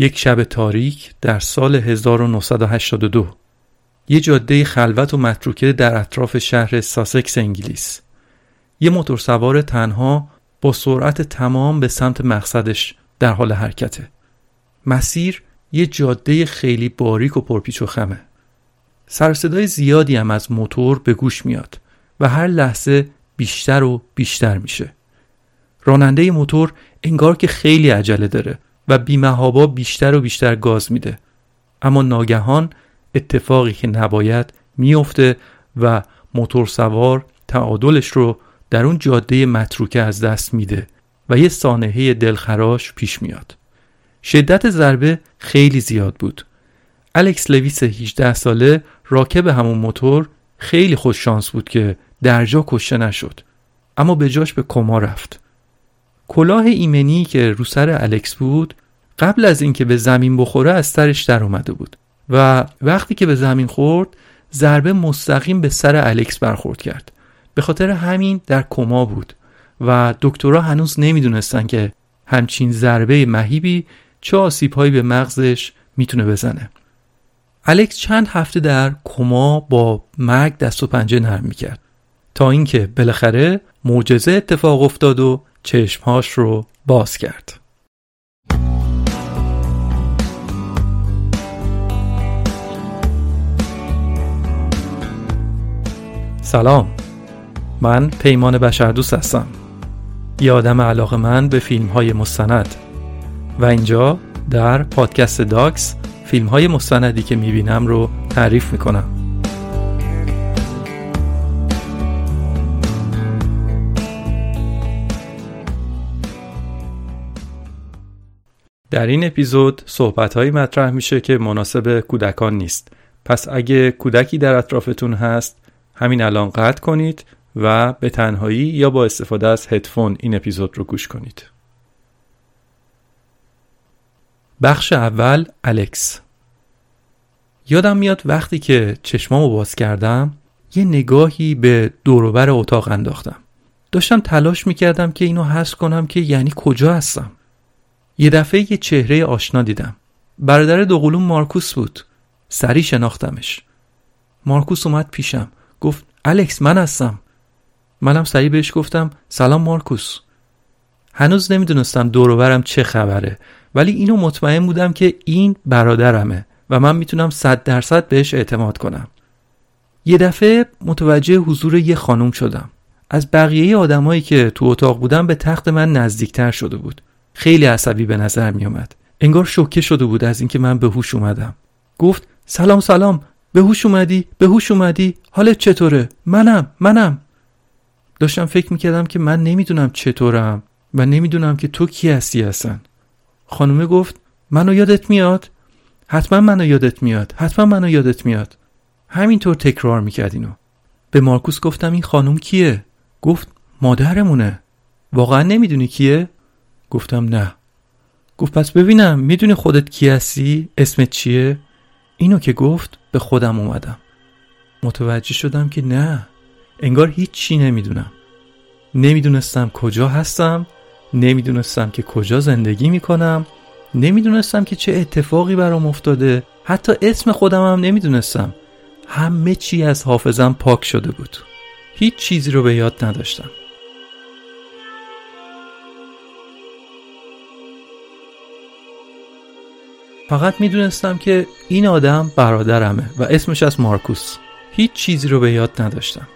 یک شب تاریک در سال 1982. یه جاده خلوت و متروکه در اطراف شهر ساسکس انگلیس. یه موتورسوار تنها با سرعت تمام به سمت مقصدش در حال حرکته. مسیر یه جاده خیلی باریک و پرپیچ و خمه. سر و صدای زیادی هم از موتور به گوش میاد و هر لحظه بیشتر و بیشتر میشه. راننده موتور انگار که خیلی عجله داره و بیمهابا بیشتر و بیشتر گاز میده. اما ناگهان اتفاقی که نباید میفته و موتور سوار تعادلش رو در اون جاده متروکه از دست میده و یه سانحه دلخراش پیش میاد. شدت ضربه خیلی زیاد بود. الکس لویس 18 ساله راکب همون موتور خیلی خوش شانس بود که درجا کشته نشد. اما به جاش به کما رفت. کلاه ایمنی که رو سر الکس بود قبل از اینکه به زمین بخوره از سرش در اومده بود و وقتی که به زمین خورد ضربه مستقیم به سر الکس برخورد کرد. به خاطر همین در کما بود و دکترها هنوز نمی‌دونستن که همچین ضربه مهیبی چه آسیبهایی به مغزش می‌تونه بزنه. الکس چند هفته در کما با مرگ دست و پنجه نرم می‌کرد. تا اینکه بالاخره معجزه اتفاق افتاد و چشمهاش رو باز کرد. سلام. من پیمان بشردوست هستم. یه آدم علاقه من به فیلم های مستند. و اینجا در پادکست داکس فیلم های مستندی که می‌بینم رو تعریف می‌کنم. در این اپیزود صحبت هایی مطرح میشه که مناسب کودکان نیست. پس اگه کودکی در اطرافتون هست همین الان قطع کنید و به تنهایی یا با استفاده از هدفون این اپیزود رو گوش کنید. بخش اول الکس. یادم میاد وقتی که چشمامو باز کردم یه نگاهی به دوروبر اتاق انداختم. داشتم تلاش می‌کردم که اینو حس کنم که یعنی کجا هستم. یه دفعه یه چهره آشنا دیدم. برادر دوقلوم مارکوس بود. سری شناختمش. مارکوس اومد پیشم. گفت الکس من هستم. منم سریع بهش گفتم سلام مارکوس. هنوز نمی‌دونستم دوروبرم چه خبره ولی اینو مطمئن بودم که این برادرمه و من می‌تونم صد درصد بهش اعتماد کنم. یه دفعه متوجه حضور یه خانم شدم. از بقیه آدمایی که تو اتاق بودن به تخت من نزدیکتر شده بود. خیلی عصبی به نظر می اومد انگار شوکه شده بود از اینکه من به هوش اومدم. گفت سلام سلام. به هوش اومدی؟ به هوش اومدی؟ حالت چطوره؟ منم منم. داشتم فکر می‌کردم که من نمی‌دونم چطورم و نمی‌دونم که تو کی هستی هستن خانومه گفت منو یادت میاد؟ حتما منو یادت میاد. حتما منو یادت میاد. همینطور تکرار می‌کرد اینو. به مارکوس گفتم این خانوم کیه؟ گفت مادرمونه. واقعا نمی‌دونی کیه؟ گفتم نه. گفت پس ببینم می‌دونی خودت کی هستی؟ اسمت چیه؟ اینو که گفت به خودم اومدم. متوجه شدم که نه. انگار هیچ چی نمی‌دونم. نمی‌دونستم کجا هستم نمی‌دونستم که کجا زندگی می‌کنم نمی‌دونستم که چه اتفاقی برام افتاده. حتی اسم خودم هم نمی‌دونستم. همه چی از حافظم پاک شده بود. هیچ چیزی رو به یاد نداشتم. فقط می‌دونستم که این آدم برادرمه و اسمش از مارکوس. هیچ چیزی رو به یاد نداشتم.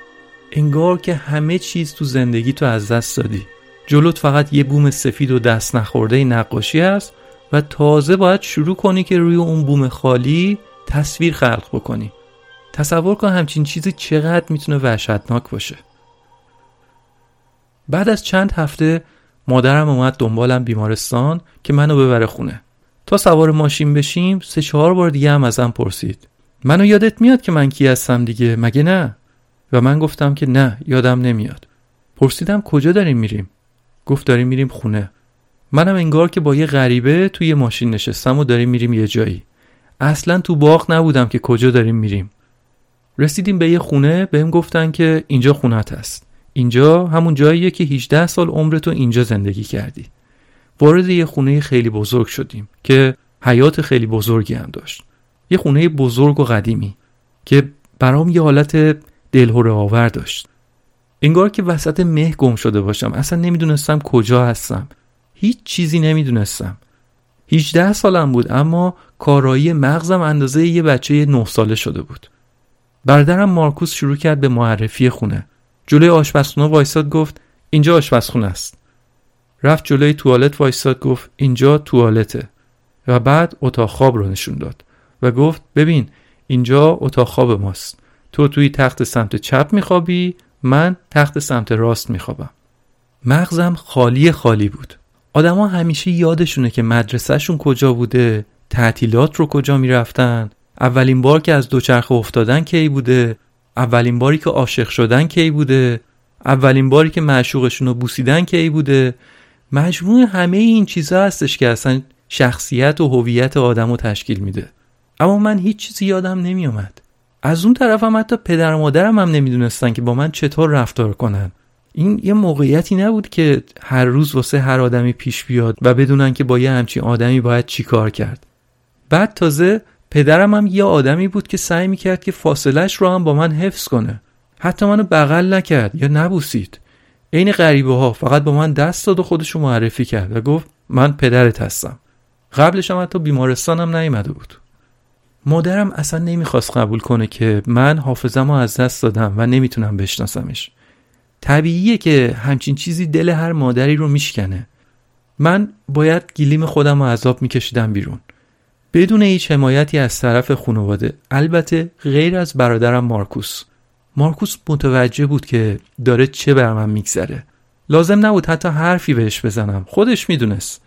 انگار که همه چیز تو زندگی تو از دست دادی. جلوت فقط یه بوم سفید و دست نخورده نقاشی است و تازه باید شروع کنی که روی اون بوم خالی تصویر خلق بکنی. تصور کن همچین چیزی چقدر می‌تونه وحشتناک باشه. بعد از چند هفته مادرم اومد دنبالم بیمارستان که منو ببره خونه. تا سوار ماشین بشیم سه چهار بار دیگه هم ازم پرسید. منو یادت میاد که من کی هستم دیگه؟ مگه نه؟ و من گفتم که نه یادم نمیاد. پرسیدم کجا داریم میریم؟ گفت داریم میریم خونه. منم انگار که با یه غریبه توی ماشین نشستم و داریم میریم یه جایی. اصلا تو باغ نبودم که کجا داریم میریم. رسیدیم به یه خونه بهم گفتن که اینجا خونت هست. اینجا همون جاییه که 18 سال عمرتو اینجا زندگی کردی. وارد یه خونه خیلی بزرگ شدیم که حیات خیلی بزرگی هم داشت. یه خونه بزرگ و قدیمی که برام یه حالت دلهوره آور داشت. انگار که وسط مه گم شده باشم. اصلا نمی‌دونستم کجا هستم. هیچ چیزی نمی‌دونستم. 18 سالم بود اما کارایی مغزم اندازه یه بچه 9 ساله شده بود. برادرم مارکوس شروع کرد به معرفی خونه. جلوی آشپزخونه وایساد گفت اینجا آشپزخونه است. رفت جلوی توالت وایساد گفت اینجا توالته. و بعد اتاق خواب رو نشون داد و گفت ببین اینجا اتاق خواب ماست. تو توی تخت سمت چپ میخوابی من تخت سمت راست میخوابم. مغزم خالی خالی بود. آدما همیشه یادشونه که مدرسهشون کجا بوده تعطیلات رو کجا می‌رفتن اولین بار که از دوچرخه افتادن کی بوده اولین باری که عاشق شدن کی بوده اولین باری که معشوقشون رو بوسیدن کی بوده. مجموع همه این چیزها هستش که اصلا شخصیت و هویت آدم رو تشکیل میده. اما من هیچ چیزی یادم نمیومد از اون طرف هم حتی پدر و مادرم هم نمی‌دونستن که با من چطور رفتار کنن. این یه موقعیتی نبود که هر روز واسه هر آدمی پیش بیاد و بدونن که با یه همچین آدمی باید چی کار کرد. بعد تازه پدرم هم یه آدمی بود که سعی می‌کرد که فاصلش رو هم با من حفظ کنه. حتی منو بغل نکرد یا نبوسید. عین غریبه ها فقط با من دست داد و خودشو معرفی کرد و گفت من پدرت هستم. قبلش هم حتی بیمارستانم نیومده بود. مادرم اصلا نمی‌خواست قبول کنه که من حافظم رو از دست دادم و نمی‌تونم بشناسمش. طبیعیه که همچین چیزی دل هر مادری رو میشکنه. من باید گیلیم خودم رو عذاب میکشیدم بیرون. بدون هیچ حمایتی از طرف خانواده. البته غیر از برادرم مارکوس. مارکوس متوجه بود که داره چه بر من میگذره. لازم نبود حتی حرفی بهش بزنم. خودش می‌دونست.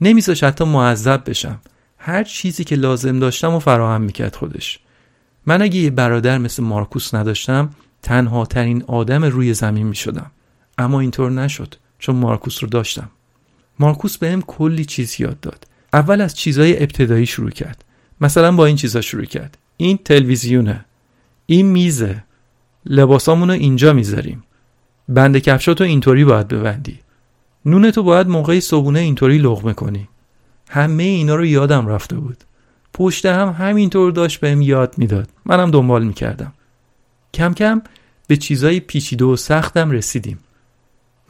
نمیذاش حتی معذب بشم. هر چیزی که لازم داشتم و فراهم می‌کرد خودش. من اگه یه برادر مثل مارکوس نداشتم تنها ترین آدم روی زمین می‌شدم. اما اینطور نشد چون مارکوس رو داشتم. مارکوس بهم کلی چیز یاد داد. اول از چیزهای ابتدایی شروع کرد. مثلا با این چیزا شروع کرد. این تلویزیونه. این میزه. لباسامونو اینجا می‌ذاریم. بند کفشاتو اینطوری باید ببندی. نونتو باید موقعی صبونه اینطوری لغمه کنی. همه اینا رو یادم رفته بود. پشت هم همینطور داشت بهم یاد می‌داد. منم دنبال می‌کردم. کم کم به چیزای پیچیده و سختم رسیدیم.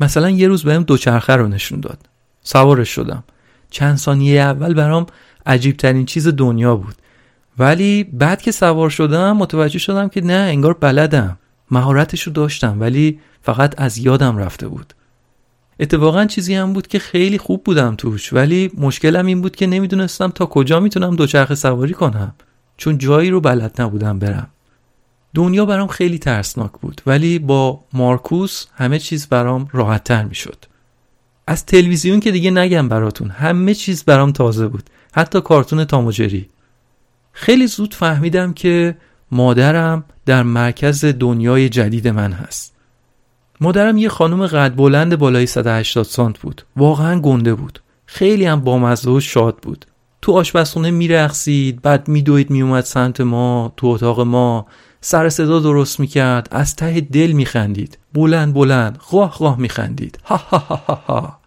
مثلا یه روز بهم دوچرخه رو نشون داد. سوارش شدم. چند ثانیه اول برام عجیب ترین چیز دنیا بود. ولی بعد که سوار شدم متوجه شدم که نه انگار بلدم. مهارتش رو داشتم ولی فقط از یادم رفته بود. اتفاقا چیزی هم بود که خیلی خوب بودم توش ولی مشکلم این بود که نمی‌دونستم تا کجا می‌تونم دوچرخه سواری کنم چون جایی رو بلد نبودم برم. دنیا برام خیلی ترسناک بود ولی با مارکوس همه چیز برام راحتتر می‌شد. از تلویزیون که دیگه نگم براتون همه چیز برام تازه بود حتی کارتون تاموجری. خیلی زود فهمیدم که مادرم در مرکز دنیای جدید من هست. مادرم یه خانم قد بلند بالای 180 سانت بود. واقعا گنده بود. خیلی هم بامزه و شاد بود. تو آشپزخونه میرقصید بعد میدوید میومد سمت ما تو اتاق ما. سر صدا درست می‌کرد از ته دل میخندید. بلند بلند غاه غاه میخندید. ها ها ها ها ها.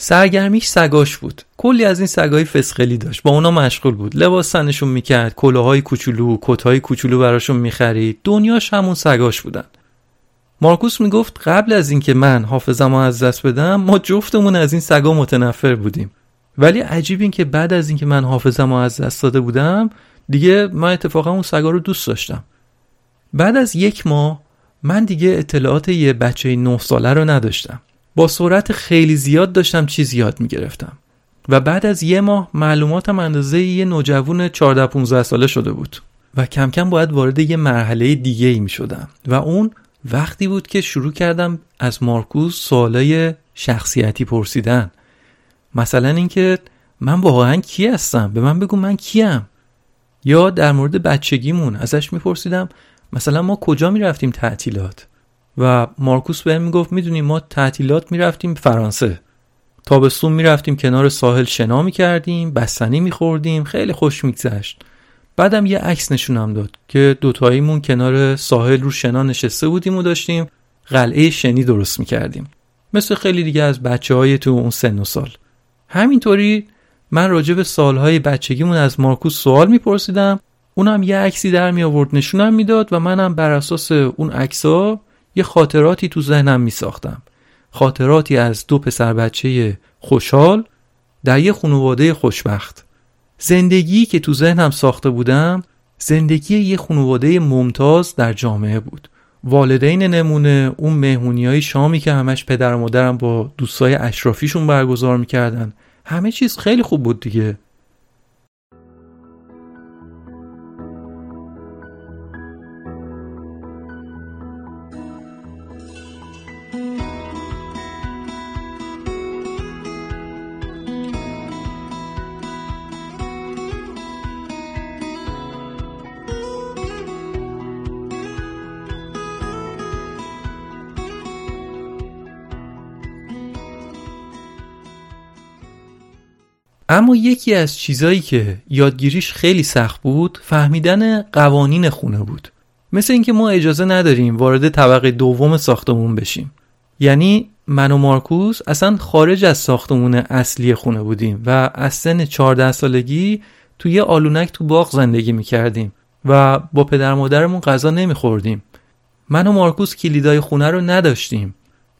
سرگرمیش سگاش بود. کلی از این سگای فسخلی داشت. با اونا مشغول بود. لباس تنشون می‌کرد کلاهای کوچولو کتهای کوچولو براشون می‌خرید. دنیاش همون سگاش بودن. مارکوس می‌گفت قبل از اینکه من حافظم از دست بدم ما جفتمون از این سگا متنفر بودیم. ولی عجیب این که بعد از اینکه من حافظم از دست داده بودم دیگه من اتفاقا اون سگا رو دوست داشتم. بعد از یک ماه من دیگه اطلاعات یه بچه 9 ساله رو نداشتم. با سرعت خیلی زیاد داشتم چیز یاد می‌گرفتم. و بعد از یه ماه معلوماتم اندازه یه نوجوان 14 15 ساله شده بود. و کم کم باید وارد یه مرحله دیگه ای می شدم و اون وقتی بود که شروع کردم از مارکوس سوالای شخصیتی پرسیدن. مثلا اینکه من واقعا کی هستم؟ به من بگو من کیم. یا در مورد بچگیمون ازش میپرسیدم مثلا ما کجا می‌رفتیم تعطیلات؟ و مارکوس بهم می‌گفت می‌دونی ما تعطیلات می‌رفتیم فرانسه. تابستون می‌رفتیم کنار ساحل شنا می‌کردیم بستنی میخوردیم خیلی خوش میگذشت. بعدم یه عکس نشونم داد که دوتاییمون کنار ساحل رو شنا نشسته بودیم و داشتیم قلعه شنی درست می‌کردیم. مثل خیلی دیگه از بچه های تو اون سن و سال. همینطوری من راجع به سالهای بچگیمون از مارکوس سوال میپرسیدم. اونم یه عکسی در می آورد نشونم می‌داد و منم بر اساس اون عکسا یه خاطراتی تو ذهنم می ساختم خاطراتی از دو پسر بچه خوشحال در یه خانواده خوشبخت. زندگی که تو ذهنم ساخته بودم زندگی یه خانواده ممتاز در جامعه بود. والدین نمونه اون مهمونی های شامی که همش پدر و مادرم با دوستای اشرافیشون برگزار می‌کردن. همه چیز خیلی خوب بود دیگه. اما یکی از چیزایی که یادگیریش خیلی سخت بود فهمیدن قوانین خونه بود. مثل اینکه ما اجازه نداریم وارد طبقه دوم ساختمون بشیم. یعنی من و مارکوس اصلا خارج از ساختمون اصلی خونه بودیم و از سن 14 سالگی توی یه آلونک تو باغ زندگی می‌کردیم و با پدر مادرمون غذا نمیخوردیم. من و مارکوس کلیدای خونه رو نداشتیم.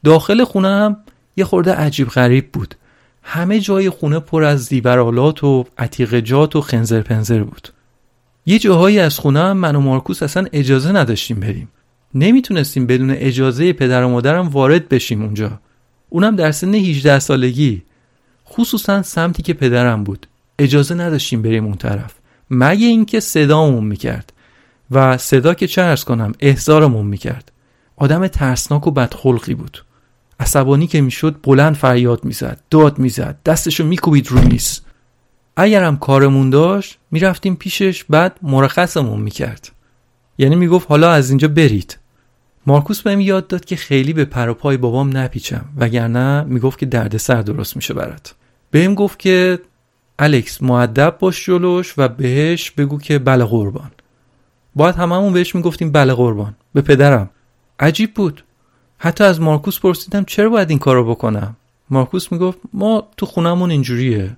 داخل خونه هم یه خورده عجیب غریب بود. همه جای خونه پر از زیورالات و عتیقجات و خنزر پنزر بود. یه جاهایی از خونه هم من و مارکوس اصلا اجازه نداشتیم بریم. نمی‌تونستیم بدون اجازه پدر و مادرم وارد بشیم اونجا. اونم در سن 18 سالگی. خصوصا سمتی که پدرم بود. اجازه نداشتیم بریم اون طرف. مگه اینکه صدامون می‌کرد. و صدا که چه ارز کنم احزارمون می‌کرد. آدم ترسناک و بدخلقی بود. عصبانی که می‌شد بلند فریاد می‌زد داد می‌زد دستشو میکوبید رو میز. اگرم کارمون داشت می‌رفتیم پیشش بعد مرخصمون می‌کرد. یعنی می‌گفت حالا از اینجا برید. مارکوس بهم یاد داد که خیلی به پر و پای بابام نپیچم وگرنه می‌گفت که دردسر درست میشه برات. بهم گفت که الکس معدب باش جلوش و بهش بگو که بله قربان باید هممون بهش می‌گفتیم بله قربان به پدرم. عجیب بود. حتی از مارکوس پرسیدم چرا باید این کارو بکنم؟ مارکوس می‌گفت ما تو خونمون اینجوریه.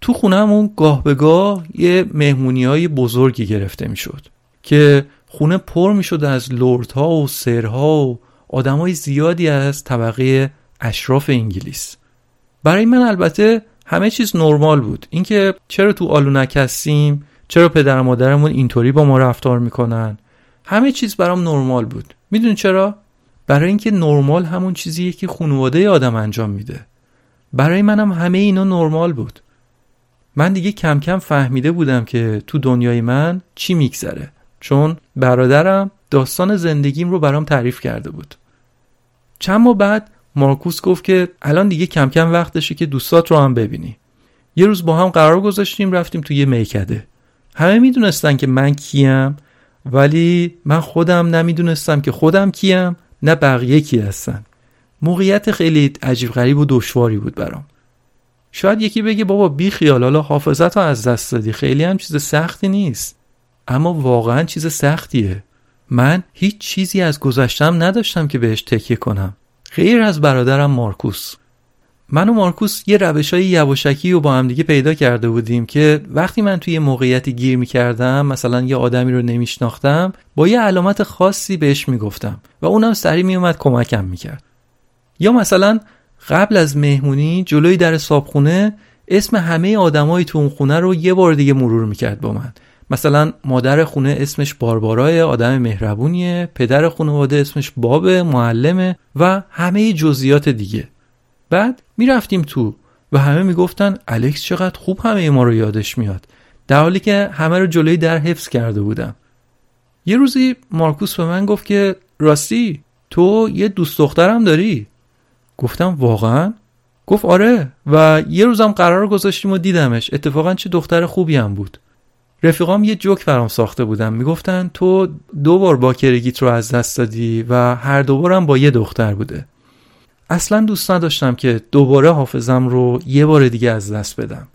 تو خونمون گاه به گاه یه مهمونی های بزرگی گرفته می‌شد که خونه پر می‌شد از لردها و سرها و آدمای زیادی از طبقه اشراف انگلیس. برای من البته همه چیز نرمال بود. اینکه چرا تو آلونک هستیم؟ چرا پدر و مادرمون اینطوری با ما رفتار می‌کنن؟ همه چیز برام نرمال بود. می‌دونی چرا؟ برای اینکه نرمال همون چیزیه که خانواده آدم انجام میده. برای منم همه اینا نرمال بود. من دیگه کم کم فهمیده بودم که تو دنیای من چی میگذره. چون برادرم داستان زندگیم رو برام تعریف کرده بود. چند ماه بعد مارکوس گفت که الان دیگه کم کم وقتشه که دوستات رو هم ببینی. یه روز با هم قرار گذاشتیم رفتیم تو یه میکده. همه می‌دونستن که من کیم ولی من خودم نمی‌دونستم که خودم کیم. نه بقیه کی هستن. موقعیت خیلی عجیب غریب و دشواری بود برام. شاید یکی بگه بابا بی خیال حالا حافظت رو از دست دادی. خیلی هم چیز سختی نیست. اما واقعا چیز سختیه. من هیچ چیزی از گذشتم نداشتم که بهش تکیه کنم. غیر از برادرم مارکوس. من و مارکوس یه روش های یواشکی رو با هم دیگه پیدا کرده بودیم که وقتی من توی موقعیتی گیر می کردم مثلا یه آدمی رو نمیشناختم با یه علامت خاصی بهش می‌گفتم و اونم سریع می اومد کمکم می‌کرد. یا مثلا قبل از مهمونی جلوی در صابخونه اسم همه آدمایی تو اون خونه رو یه بار دیگه مرور می‌کرد با من. مثلا مادر خونه اسمش باربارای آدم مهربونیه پدر خانواده اسمش باب معلمه و همه جزئیات دیگه. بعد می‌رفتیم تو و همه می‌گفتن الکس چقدر خوب همه ما رو یادش میاد. در حالی که همه رو جلوی در حفظ کرده بودم. یه روزی مارکوس به من گفت که راستی تو یه دوست دخترم داری؟ گفتم واقعا؟ گفت آره و یه روزم قرار گذاشتیم و دیدمش. اتفاقا چه دختر خوبی هم بود. رفیقام یه جوک فرام ساخته بودم می‌گفتن تو دو بار با کرگیت رو از دست دادی و هر دوبارم با یه دختر بوده. اصلا دوست نداشتم که دوباره حافظم رو یه بار دیگه از دست بدم.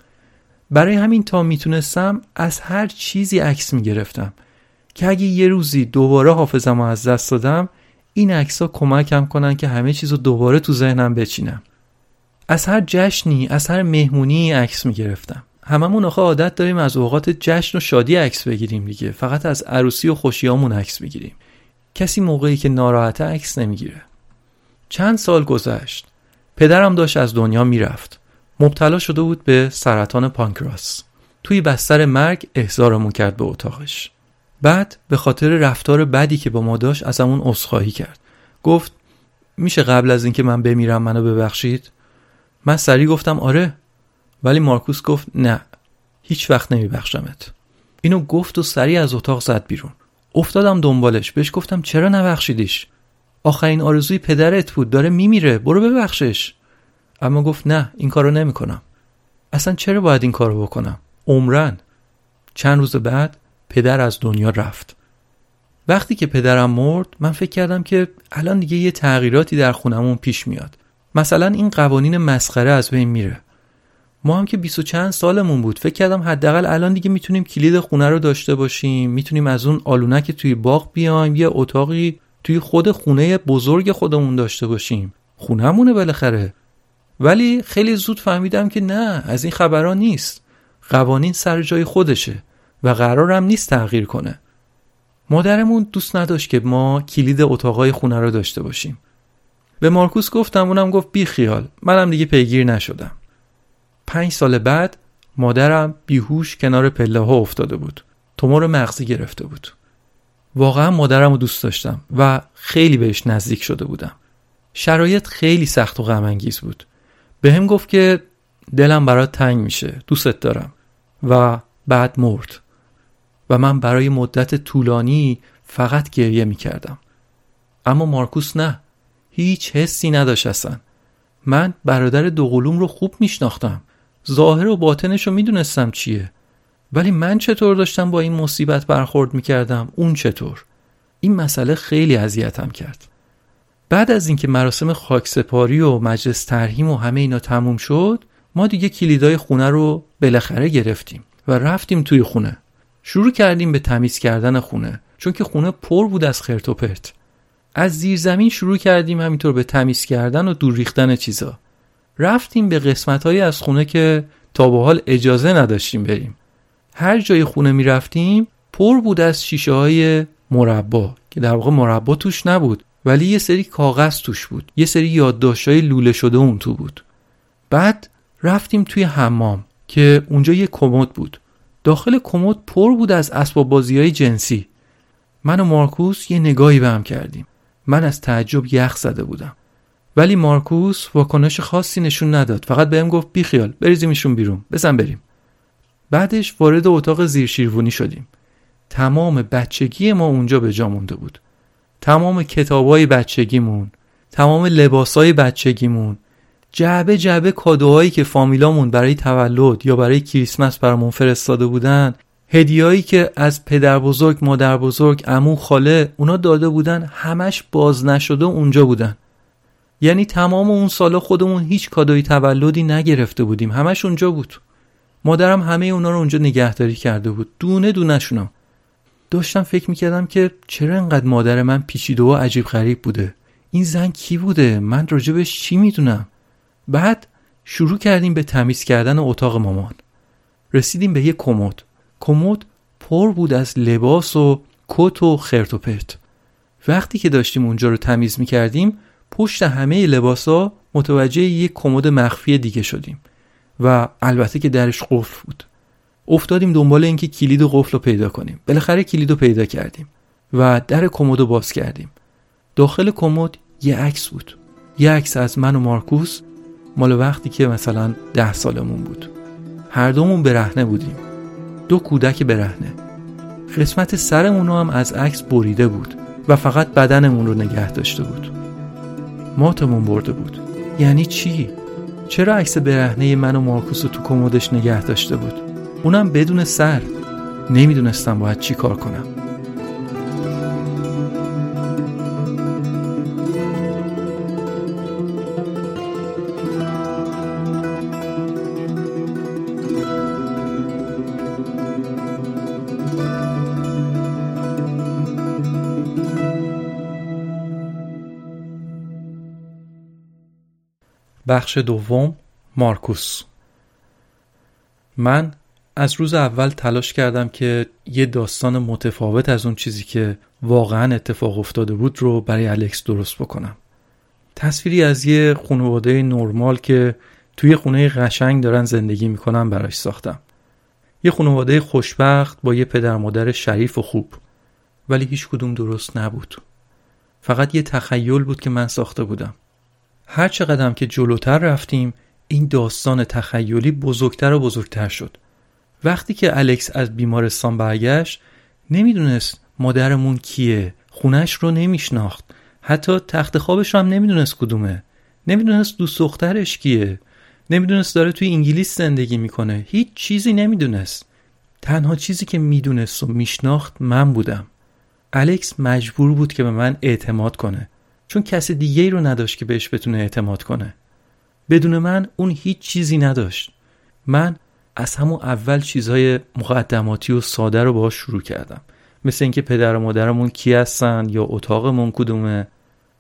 برای همین تا می‌تونستم از هر چیزی عکس می‌گرفتم که اگه یه روزی دوباره حافظم رو از دست دادم این عکس ها کمکم کنن که همه چیز رو دوباره تو ذهنم بچینم. از هر جشنی از هر مهمونی عکس می‌گرفتم. هممون آخه عادت داریم از اوقات جشن و شادی عکس بگیریم دیگه. فقط از عروسی و خوشیامون عکس می‌گیریم کسی موقعی که ناراحته عکس نمی‌گیره. چند سال گذشت. پدرم داشت از دنیا می‌رفت. مبتلا شده بود به سرطان پانکراس. توی بستر مرگ احضارمون کرد به اتاقش. بعد به خاطر رفتار بدی که با ما داشت از همون عذرخواهی کرد. گفت میشه قبل از اینکه من بمیرم منو ببخشید؟ من سریع گفتم آره. ولی مارکوس گفت نه هیچ وقت نمیبخشمت. اینو گفت و سریع از اتاق زد بیرون. افتادم دنبالش. بهش گفتم چرا نبخشیدیش؟ آخرین آرزوی پدرت بود داره میمیره. برو ببخشش. اما گفت نه این کارو نمی‌کنم. اصلا چرا باید این کارو بکنم؟ عمرن. چند روز بعد پدر از دنیا رفت. وقتی که پدرم مرد من فکر کردم که الان دیگه یه تغییراتی در خونمون پیش میاد. مثلا این قوانین مسخره از بین میره. ما هم که 20 چند سالمون بود فکر کردم حداقل الان دیگه می‌تونیم کلید خونه رو داشته باشیم می‌تونیم از اون آلونک توی باغ بیایم یه اتاقی توی خود خونه بزرگ خودمون داشته باشیم. خونهمونه بالاخره. ولی خیلی زود فهمیدم که نه از این خبرها نیست. قوانین سر جای خودشه و قرارم نیست تغییر کنه. مادرمون دوست نداشت که ما کلید اتاقای خونه رو داشته باشیم. به مارکوس گفتم اونم گفت بی خیال. منم دیگه پیگیر نشدم. پنج سال بعد مادرم بیهوش کنار پله ها افتاده بود. تومور مغزی گرفته بود. واقعا مادرم رو دوست داشتم و خیلی بهش نزدیک شده بودم. شرایط خیلی سخت و غم بود. به هم گفت که دلم برات تنگ میشه دوستت دارم. و بعد مرد. و من برای مدت طولانی فقط گریه می‌کردم. اما مارکوس نه. هیچ حسی نداشت اصلا. من برادر دوقلوم رو خوب میشناختم. ظاهر و باطنش رو می‌دونستم چیه. ولی من چطور داشتم با این مصیبت برخورد می‌کردم؟ اون چطور؟ این مسئله خیلی اذیتم کرد. بعد از اینکه مراسم خاکسپاری و مجلس ترهیم و همه اینا تموم شد ما دیگه کلیدای خونه رو بالاخره گرفتیم و رفتیم توی خونه. شروع کردیم به تمیز کردن خونه چون که خونه پر بود از خرت و پرت. از زیر زمین شروع کردیم همینطور به تمیز کردن و دور ریختن چیزا. رفتیم به قسمت از خونه که تا به حال اجازه نداشتیم بریم. هر جای خونه می رفتیم پر بود از شیشه های مربا که در واقع مربا توش نبود ولی یه سری کاغذ توش بود. یه سری یادداشت های لوله شده اون تو بود. بعد رفتیم توی حمام که اونجا یه کمد بود. داخل کمد پر بود از اسباب بازی های جنسی. من و مارکوس یه نگاهی به هم کردیم. من از تعجب یخ زده بودم. ولی مارکوس واکنش خاصی نشون نداد. فقط بهم گفت بیخیال بریزیمشون بیرون. بزن بریم. بعدش وارد اتاق زیر شیروانی شدیم. تمام بچگی ما اونجا به جا مونده بود. تمام کتابای بچگیمون تمام لباسای بچگیمون جعبه جعبه کادوهایی که فامیلامون برای تولد یا برای کریسمس برامون فرستاده بودن هدیهایی که از پدر بزرگ مادر بزرگ امو خاله اونا داده بودن همش باز نشده اونجا بودن. یعنی تمام اون سالا خودمون هیچ کادوی تولدی نگرفته بودیم. همش اونجا بود. مادرم همه اونا رو اونجا نگهداری کرده بود. دونه دونشونم داشتم فکر می‌کردم که چرا انقدر مادر من پیچیده و عجیب غریب بوده. این زن کی بوده؟ من راجبش چی می‌دونم؟ بعد شروع کردیم به تمیز کردن اتاق مامان. رسیدیم به یه کمد. کمد پر بود از لباس و کت و خرت و پرت. وقتی که داشتیم اونجا رو تمیز می‌کردیم پشت همه لباسا متوجه یک کمد مخفی دیگه شدیم. و البته که درش قفل بود. افتادیم دنبال اینکه کلید و قفل رو پیدا کنیم. بالاخره کلید رو پیدا کردیم و در کمد رو باز کردیم. داخل کمد یه عکس بود. یه عکس از من و مارکوس مال وقتی که مثلا ده سالمون بود. هر دومون برهنه بودیم. دو کودک برهنه. قسمت سرمون هم از عکس بریده بود و فقط بدنمون رو نگه داشته بود. ماتمون برده بود. یعنی چی؟ چرا عکس برهنه من و مارکوس رو تو کمدش نگه داشته بود؟ اونم بدون سر نمی‌دونستم باید چی کار کنم بخش دوم مارکوس. من از روز اول تلاش کردم که یه داستان متفاوت از اون چیزی که واقعا اتفاق افتاده بود رو برای الکس درست بکنم. تصویری از یه خانواده نرمال که توی خونه قشنگ دارن زندگی می‌کنن براش ساختم. یه خانواده خوشبخت با یه پدر مادر شریف و خوب ولی هیچ کدوم درست نبود. فقط یه تخیل بود که من ساخته بودم. هر چقدر که جلوتر رفتیم این داستان تخیلی بزرگتر و بزرگتر شد. وقتی که الکس از بیمارستان برگشت نمی‌دونست مادرمون کیه خونش رو نمیشناخت. حتی تخت خوابش رو هم نمی‌دونست کدومه. نمی‌دونست دوست دخترش کیه. نمی‌دونست داره توی انگلیس زندگی می‌کنه. هیچ چیزی نمی‌دونست. تنها چیزی که می‌دونست و میشناخت من بودم. الکس مجبور بود که به من اعتماد کنه. چون کس دیگه ای رو نداشت که بهش بتونه اعتماد کنه. بدون من اون هیچ چیزی نداشت. من از همون اول چیزهای مقدماتی و ساده رو باهاش شروع کردم. مثل اینکه پدر و مادرمون کی هستن یا اتاقمون کدومه.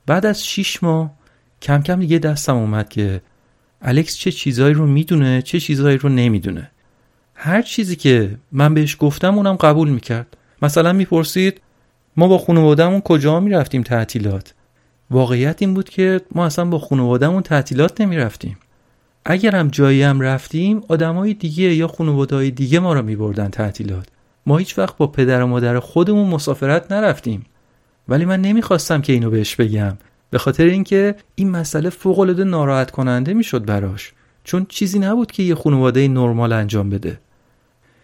بعد از شیش ماه کم کم دیگه دستم اومد که الکس چه چیزهایی رو می‌دونه چه چیزهایی رو نمی‌دونه. هر چیزی که من بهش گفتم اونم قبول می‌کرد. مثلا می‌پرسید ما با خانوادهمون کجا می‌رفتیم تعطیلات؟ واقعیت این بود که ما اصلا با خانوادهمون تعطیلات نمی‌رفتیم. اگر هم جایی هم رفتیم آدمای دیگه یا خانواده‌های دیگه ما رو میبردن تعطیلات. ما هیچ وقت با پدر و مادر خودمون مسافرت نرفتیم. ولی من نمی‌خواستم که اینو بهش بگم. به خاطر اینکه این مسئله فوق العاده ناراحت کننده می‌شد براش. چون چیزی نبود که یه خانواده نرمال انجام بده.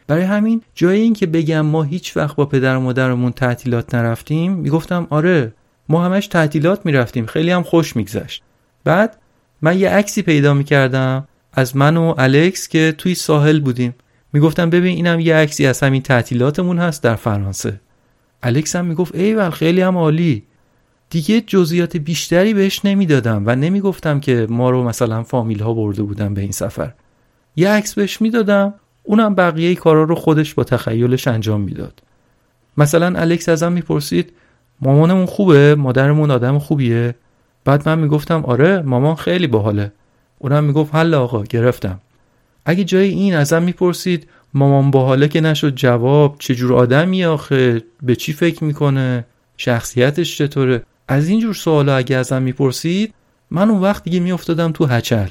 برای همین جای اینکه بگم ما هیچ وقت با پدر و مادرمون تعطیلات نرفتیم می‌گفتم آره ما همش تعطیلات می‌رفتیم. خیلی هم خوش میگذشت. بعد من یه عکسی پیدا می‌کردم از من و الکس که توی ساحل بودیم. می‌گفتم ببین اینم یه عکسی از همین تعطیلاتمون هست در فرانسه. الکس هم می‌گفت ایول خیلی هم عالی. دیگه جزئیات بیشتری بهش نمی‌دادم و نمی‌گفتم که ما رو مثلا فامیل ها برده بودن به این سفر. یه عکس بهش می‌دادم اونم بقیه کارا رو خودش با تخیلش انجام می‌داد. مثلا الکس ازم می‌پرسید مامانمون خوبه مادرمون آدم خوبیه. بعد من می‌گفتم آره مامان خیلی باحاله. اونم می‌گفت حل آقا گرفتم. اگه جای این ازم می‌پرسید مامان باحاله که نشد جواب چجور آدمی آخه؟ به چی فکر می‌کنه؟ شخصیتش چطوره؟ از اینجور سوالا اگه ازم می‌پرسید من اون وقت دیگه میافتادم تو هچل.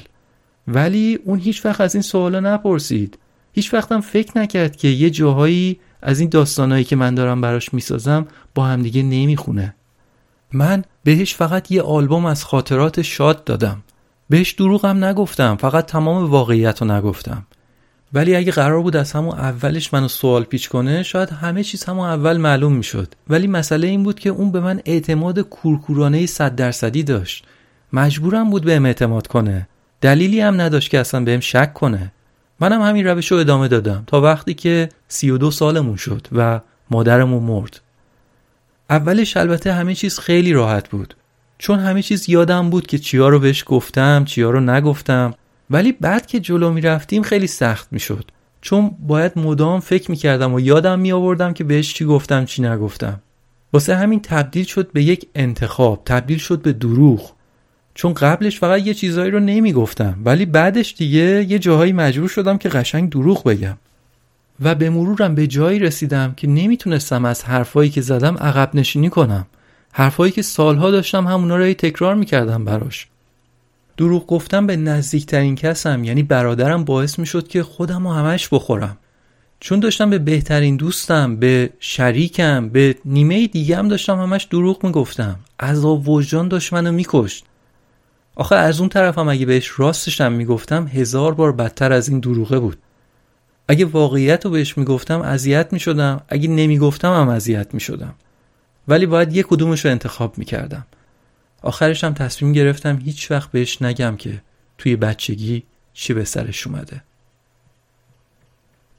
ولی اون هیچ وقت از این سوالا نپرسید. هیچ وقتم فکر نکرد که یه جاهایی از این داستانهایی که من دارم براش می‌سازم با همدیگه نمی‌خونه. من بهش فقط یه آلبوم از خاطرات شاد دادم. بهش دروغم نگفتم فقط تمام واقعیت رو نگفتم. ولی اگه قرار بود از همون اولش منو سوال پیچ کنه شاید همه چیز همون اول معلوم می‌شد. ولی مسئله این بود که اون به من اعتماد کورکورانه صد درصدی داشت. مجبورم بود بهم اعتماد کنه. دلیلی هم نداشت که اصلا بهم شک کنه. منم همین روش رو ادامه دادم تا وقتی که 32 سالمون شد و مادرمون مرد. اولش البته همه چیز خیلی راحت بود. چون همه چیز یادم بود که چیا رو بهش گفتم چیا رو نگفتم. ولی بعد که جلو می رفتیم خیلی سخت می شد چون باید مدام فکر می کردم و یادم می آوردم که بهش چی گفتم چی نگفتم. واسه همین تبدیل شد به یک انتخاب تبدیل شد به دروغ. چون قبلش فقط یه چیزایی رو نمی گفتم ولی بعدش دیگه یه جاهایی مجبور شدم که قشنگ دروغ بگم. و به مرورم به جایی رسیدم که نمی‌تونستم از حرفایی که زدم عقب نشینی کنم. حرفایی که سالها داشتم همونا رو تکرار می‌کردم براش. دروغ گفتم به نزدیکترین کسم یعنی برادرم باعث می‌شد که خودم رو همش بخورم. چون داشتم به بهترین دوستم به شریکم به نیمه دیگم داشتم همش دروغ می‌گفتم. عذاب وجدان داشت منو میکشت. آخه از اون طرفم اگه بهش راستشم می‌گفتم هزار بار بدتر از این دروغه بود. اگه واقعیت رو بهش می‌گفتم اذیت می‌شدم. اگه نمی‌گفتم هم اذیت می‌شدم. ولی باید یک کدومش رو انتخاب می‌کردم. آخرش هم تصمیم گرفتم هیچ وقت بهش نگم که توی بچگی چی به سرش اومده.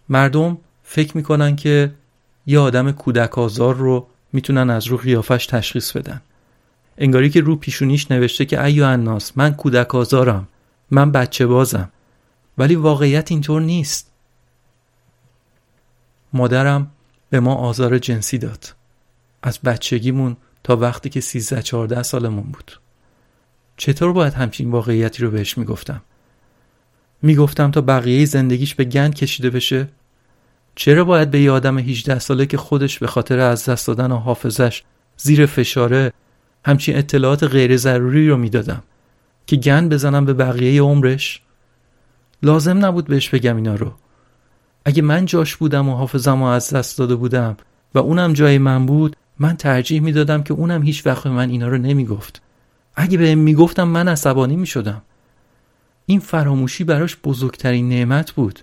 مردم فکر می‌کنن که یه آدم کودک آزار رو می‌تونن از رو قیافش تشخیص بدن. انگاری که رو پیشونیش نوشته که ایو الناس من کودک آزارم من بچه بازم. ولی واقعیت اینطور نیست. مادرم به ما آزار جنسی داد. از بچگیمون تا وقتی که 13 14 سالمون بود. چطور باید همچین واقعیتی رو بهش می‌گفتم؟ می‌گفتم تا بقیه زندگیش به گند کشیده بشه؟ چرا باید به یه آدم 18 ساله که خودش به خاطر از دست دادن و حافظش زیر فشاره همچین اطلاعات غیر ضروری رو می‌دادم که گند بزنم به بقیه عمرش. لازم نبود بهش بگم اینا رو. اگه من جاش بودم و حافظم و از دست داده بودم و اونم جای من بود من ترجیح می‌دادم که اونم هیچ وقت من اینا رو نمی‌گفت. اگه بهم می‌گفتم من عصبانی می‌شدم. این فراموشی براش بزرگترین نعمت بود.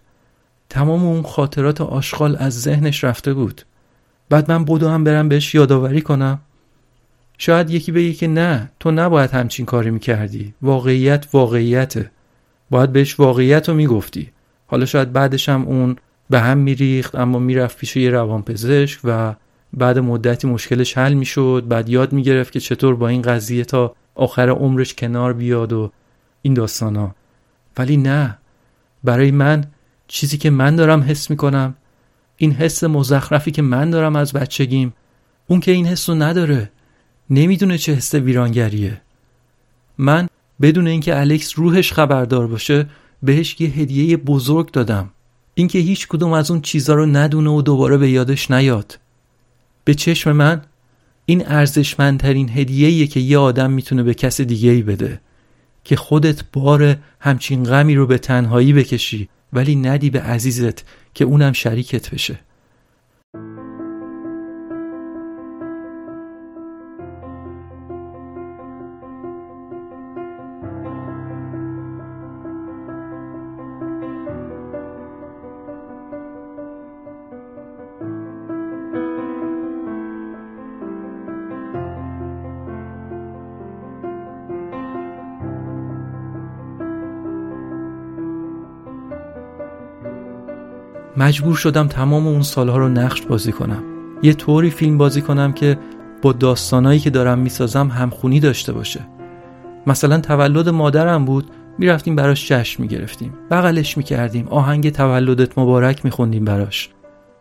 تمام اون خاطرات آشغال از ذهنش رفته بود. بعد من بدو هم برم بهش یادآوری کنم. شاید یکی بگه که نه تو نباید همچین کاری می‌کردی. واقعیت واقعیته. باید بهش واقعیت رو می‌گفتی. حالا شاید بعدش هم اون به هم میریخت اما می‌رفت پیش یه روانپزشک و بعد مدتی مشکلش حل می‌شد. بعد یاد می‌گرفت که چطور با این قضیه تا آخر عمرش کنار بیاد و این داستانا. ولی نه. برای من چیزی که من دارم حس می‌کنم این حس مزخرفی که من دارم از بچگیم اون که این حس رو نداره. نمی‌دونه چه حس ویرانگریه. من بدون اینکه الکس روحش خبردار باشه بهش یه هدیه بزرگ دادم. اینکه هیچ کدوم از اون چیزا رو ندونه و دوباره به یادش نیاد. به چشم من این ارزشمندترین هدیه‌ایه که یه آدم می‌تونه به کس دیگه ای بده. که خودت بار همچین غمی رو به تنهایی بکشی ولی ندی به عزیزت که اونم شریکت بشه. مجبور شدم تمام اون سالها رو نقش بازی کنم. یه طوری فیلم بازی کنم که با داستانایی که دارم می‌سازم همخونی داشته باشه. مثلا تولد مادرم بود می‌رفتیم براش جشن می‌گرفتیم. بغلش می‌کردیم آهنگ تولدت مبارک میخوندیم براش.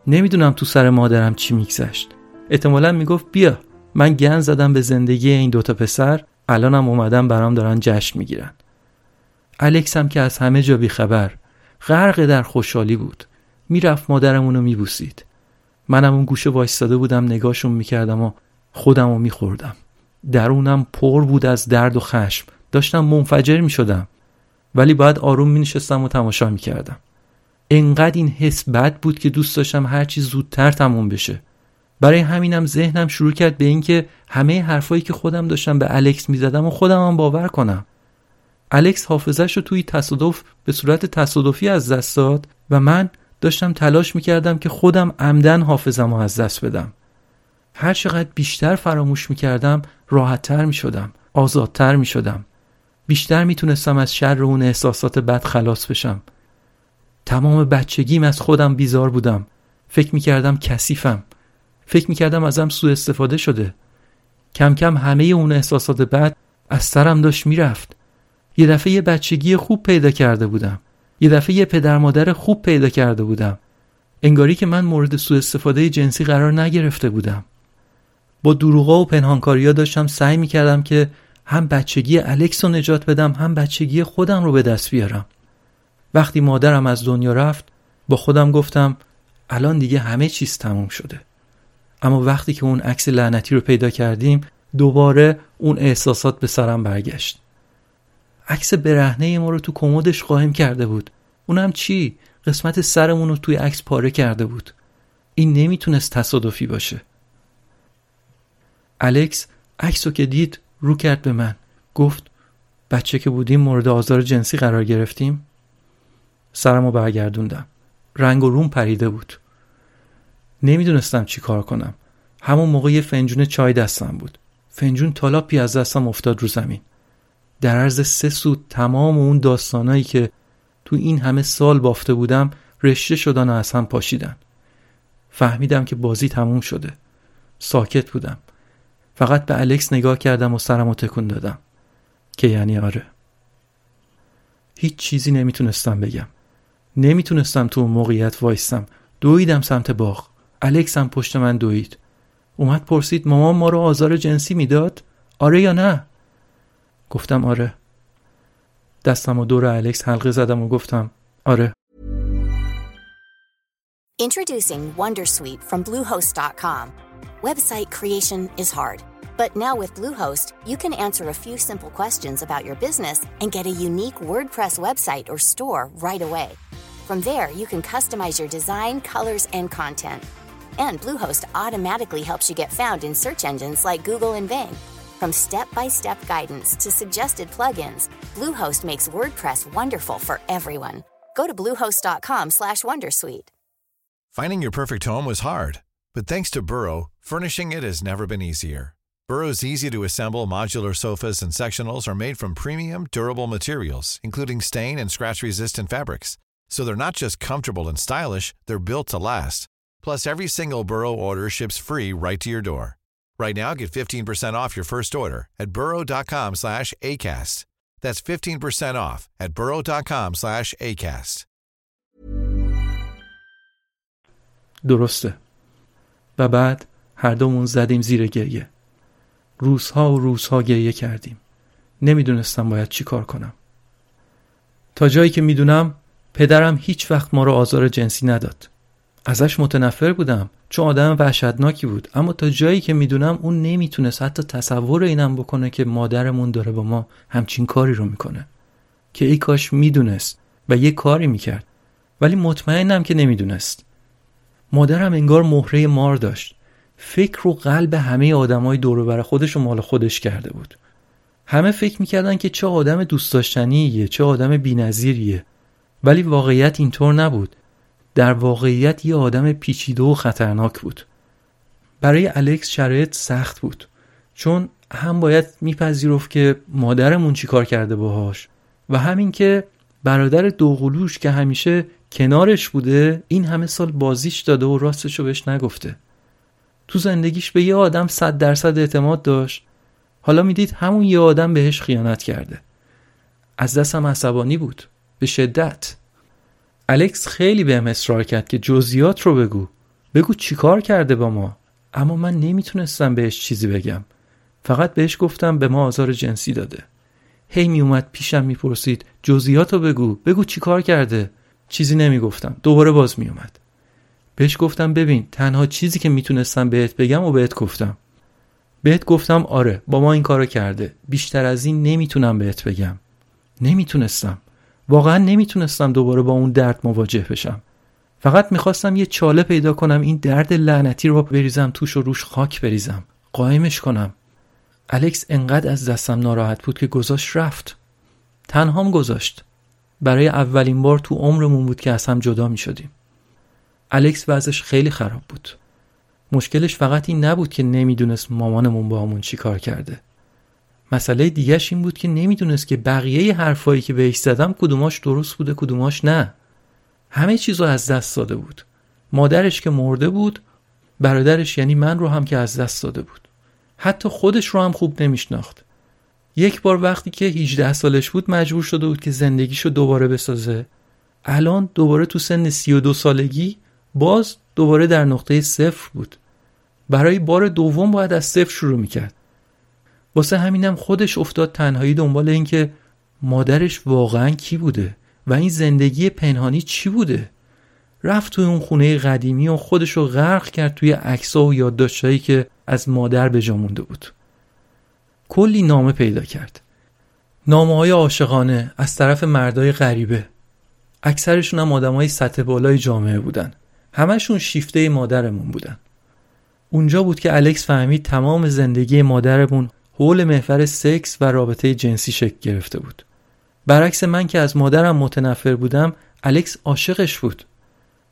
نمی‌دونم تو سر مادرم چی میگذشت. احتمالا می‌گفت بیا من گن زدم به زندگی این دوتا پسر الانم اومدم برام دارن جشن می‌گیرن. الکس هم که از همه جا بیخبر غرق در خوشحالی بود. می‌رفت مادرمون رو میبوسید. منم اون گوشه وایستاده بودم نگاشون می‌کردم و خودم رو میخوردم. درونم پر بود از درد و خشم. داشتم منفجر می‌شدم. ولی باید آروم مینشستم و تماشا می‌کردم. انقدر این حس بد بود که دوست داشتم هرچی زودتر تموم بشه. برای همینم ذهنم شروع کرد به اینکه همه حرفایی که خودم داشتم به الکس می‌زدم و خودم هم باور کنم. الکس حافظش رو توی تصادف به صورت تصادفی از دست داد و من داشتم تلاش می‌کردم که خودم عمدن حافظم رو از دست بدم. هر چقدر بیشتر فراموش می‌کردم راحتتر می‌شدم آزادتر می‌شدم. بیشتر می‌تونستم از شر اون احساسات بد خلاص بشم. تمام بچگیم از خودم بیزار بودم. فکر می‌کردم کثیفم. فکر می‌کردم ازم سوء استفاده شده. کم کم همه اون احساسات بعد از سرم داشت می‌رفت. یه دفعه یه بچگی خوب پیدا کرده بودم. یه دفعه یه پدر مادر خوب پیدا کرده بودم. انگاری که من مورد سوء استفاده جنسی قرار نگرفته بودم. با دروغا و پنهانکاریا داشتم سعی می‌کردم که هم بچگی الکس رو نجات بدم هم بچگی خودم رو به دست بیارم. وقتی مادرم از دنیا رفت با خودم گفتم الان دیگه همه چیز تموم شده. اما وقتی که اون عکس لعنتی رو پیدا کردیم دوباره اون احساسات به سرم برگشت. عکس برهنه ما رو تو کمدش قایم کرده بود. اونم چی؟ قسمت سرمون رو توی عکس پاره کرده بود. این نمی‌تونست تصادفی باشه. الکس عکس رو که دید رو کرد به من. گفت بچه که بودیم مورد آزار جنسی قرار گرفتیم. سرم رو برگردوندم. رنگ و روم پریده بود. نمی‌دونستم چی کار کنم. همون موقع یه فنجون چای دستم بود. فنجون تالاپی از دستم افتاد رو زمین. در عرض سه سود تمام اون داستانایی که تو این همه سال بافته بودم رشته شدن و از هم پاشیدن. فهمیدم که بازی تموم شده. ساکت بودم. فقط به الکس نگاه کردم و سرم تکون دادم. که یعنی آره. هیچ چیزی نمی‌تونستم بگم. نمی‌تونستم تو اون موقعیت وایستم. دویدم سمت باغ. الکس هم پشت من دوید. اومد پرسید مامان ما رو آزار جنسی می‌داد؟ آره یا نه؟ گفتم آره دستم و دور الکس حلقه زدم و گفتم آره Introducing Wondersuite from Bluehost.com. Website creation is hard, but now with Bluehost, you can answer a few simple questions about your business and get a unique WordPress website or store right away. From there, you can customize your design, colors, and content. And Bluehost automatically helps you get found in search engines like Google and Bing. From step-by-step guidance to suggested plugins, Bluehost makes WordPress wonderful for everyone. Go to bluehost.com/wondersuite. Finding your perfect home was hard, but thanks to Burrow, furnishing it has never been easier. Burrow's easy-to-assemble modular sofas and sectionals are made from premium, durable materials, including stain and scratch-resistant fabrics. So they're not just comfortable and stylish, they're built to last. Plus, every single Burrow order ships free right to your door. Right now, get 15% off your first order at burrow.com slash ACAST. That's 15% off at burrow.com slash ACAST. درسته. و بعد هر دومون زدیم زیر گریه. روزها و روزها گریه کردیم. نمی‌دونستم باید چی کار کنم. تا جایی که می‌دونم پدرم هیچ وقت ما رو آزار جنسی نداد. ازش متنفر بودم. چون آدم وحشتناکی بود. اما تا جایی که می‌دونم اون نمی‌تونست حتی تصور اینم بکنه که مادرمون داره با ما همچین کاری رو می‌کنه. که ای کاش می‌دونست و یه کاری می‌کرد. ولی مطمئنم که نمی‌دونست. مادرم انگار مهره مار داشت. فکر رو قلب همه آدمای دور بر خودش و مال خودش کرده بود. همه فکر می‌کردن که چه آدم دوست داشتنیه چه آدم بی‌نظیریه. ولی واقعیت اینطور نبود. در واقعیت یه آدم پیچیده و خطرناک بود. برای الکس شرایط سخت بود. چون هم باید میپذیرفت که مادرمون چیکار کرده باهاش و همین که برادر دوقلوش که همیشه کنارش بوده این همه سال بازیش داده و راستشو بهش نگفته. تو زندگیش به یه آدم صد درصد اعتماد داشت. حالا می‌دید همون یه آدم بهش خیانت کرده. از دستم عصبانی بود. به شدت. الکس خیلی بهم اصرار کرد که جزئیات رو بگو. بگو چیکار کرده با ما. اما من نمی‌تونستم بهش چیزی بگم. فقط بهش گفتم به ما آزار جنسی داده. هی میومد پیشم می‌پرسید جزئیات رو بگو بگو چیکار کرده. چیزی نمی‌گفتم. دوباره باز میومد بهش گفتم ببین تنها چیزی که می‌تونستم بهت بگم و بهت گفتم. بهت گفتم آره با ما این کارو کرده. بیشتر از این نمی‌تونم بهت بگم. نمی‌تونستم. واقعا نمی‌تونستم دوباره با اون درد مواجه بشم فقط می‌خواستم یه چاله پیدا کنم این درد لعنتی رو بریزم توش و روش خاک بریزم قایمش کنم الکس انقدر از دستم ناراحت بود که گذاشت رفت تنهام گذاشت برای اولین بار تو عمرمون بود که از هم جدا می شدیم. الکس وضعش خیلی خراب بود. مشکلش فقط این نبود که نمی‌دونست مامانمون با همون چی کار کرده. مسئله دیگهش این بود که نمی‌دونست که بقیه حرفایی که بهش زدم کدوماش درست بوده کدوماش نه. همه چیز رو از دست داده بود. مادرش که مرده بود برادرش یعنی من رو هم که از دست داده بود. حتی خودش رو هم خوب نمیشناخت. یک بار وقتی که 18 سالش بود مجبور شده بود که زندگیشو دوباره بسازه. الان دوباره تو سن 32 سالگی باز دوباره در نقطه صفر بود. برای بار دوم باید از صفر شروع می‌کرد. واسه همینم خودش افتاد تنهایی دنبال اینکه مادرش واقعا کی بوده و این زندگی پنهانی چی بوده. رفت توی اون خونه قدیمی و خودش رو غرق کرد توی عکس‌ها و یادداشتهایی که از مادر به جا مونده بود. کلی نامه پیدا کرد. نامه های عاشقانه از طرف مردای غریبه. اکثرشون هم آدم های سطح بالای جامعه بودن. همشون شیفته مادرمون بودن. اونجا بود که الکس فهمید تمام زندگی مادرمون حول محور سکس و رابطه جنسی شکل گرفته بود. برعکس من که از مادرم متنفر بودم الکس عاشقش بود.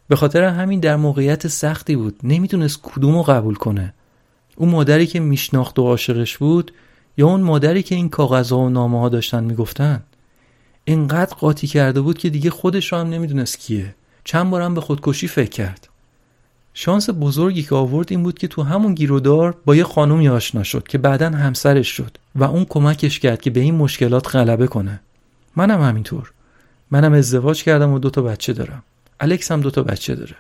به خاطر همین در موقعیت سختی بود نمی‌تونست کدوم رو قبول کنه. اون مادری که میشناخت و عاشقش بود یا اون مادری که این کاغذها و نامه ها داشتن می‌گفتن؟ اینقدر قاطی کرده بود که دیگه خودش رو هم نمی‌دونست کیه. چند بارم به خودکشی فکر کرد. شانس بزرگی که آورد این بود که تو همون گیرودار با یه خانومی آشنا شد که بعدا همسرش شد و اون کمکش کرد که به این مشکلات غلبه کنه. منم همینطور. منم ازدواج کردم و دوتا بچه دارم. الکس هم دوتا بچه داره.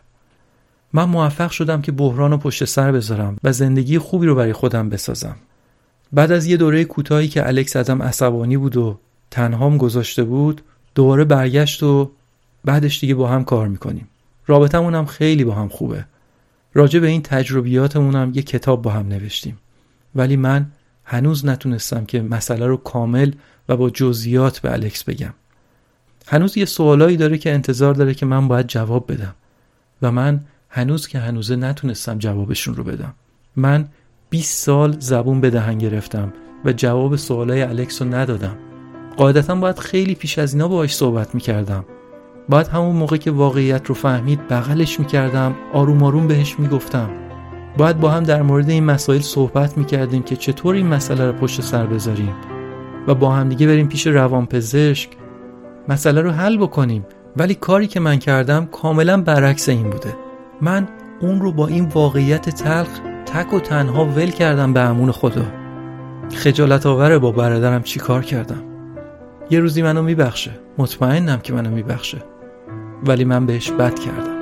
من موفق شدم که بحران رو پشت سر بذارم و زندگی خوبی رو برای خودم بسازم. بعد از یه دوره کوتاهی که الکس ازم عصبانی بود و تنهام گذاشته بود دوباره برگشت و بعدش دیگه با هم کار می‌کنیم. رابطمون هم خیلی با هم خوبه. راجع به این تجربیاتمون هم یه کتاب با هم نوشتیم. ولی من هنوز نتونستم که مسئله رو کامل و با جزئیات به الکس بگم. هنوز یه سوالایی داره که انتظار داره که من باید جواب بدم. و من هنوز که هنوزه نتونستم جوابشون رو بدم. من 20 سال زبون به دهن گرفتم و جواب سوالای الکس رو ندادم. قاعدتا باید خیلی پیش از اینا باهاش صحبت می‌کردم. باید همون موقع که واقعیت رو فهمید بغلش می‌کردم آروم آروم بهش می‌گفتم. باید با هم در مورد این مسائل صحبت می‌کردیم که چطور این مسئله رو پشت سر بذاریم و با هم دیگه بریم پیش روانپزشک. مسئله رو حل بکنیم. ولی کاری که من کردم کاملا برعکس این بوده. من اون رو با این واقعیت تلخ تک و تنها ول کردم به امون خدا. خجالت آوره با برادرم چی کار کردم؟ یه روزی منو میبخشه. مطمئنم که منو میبخشه. ولی من بهش بد کردم.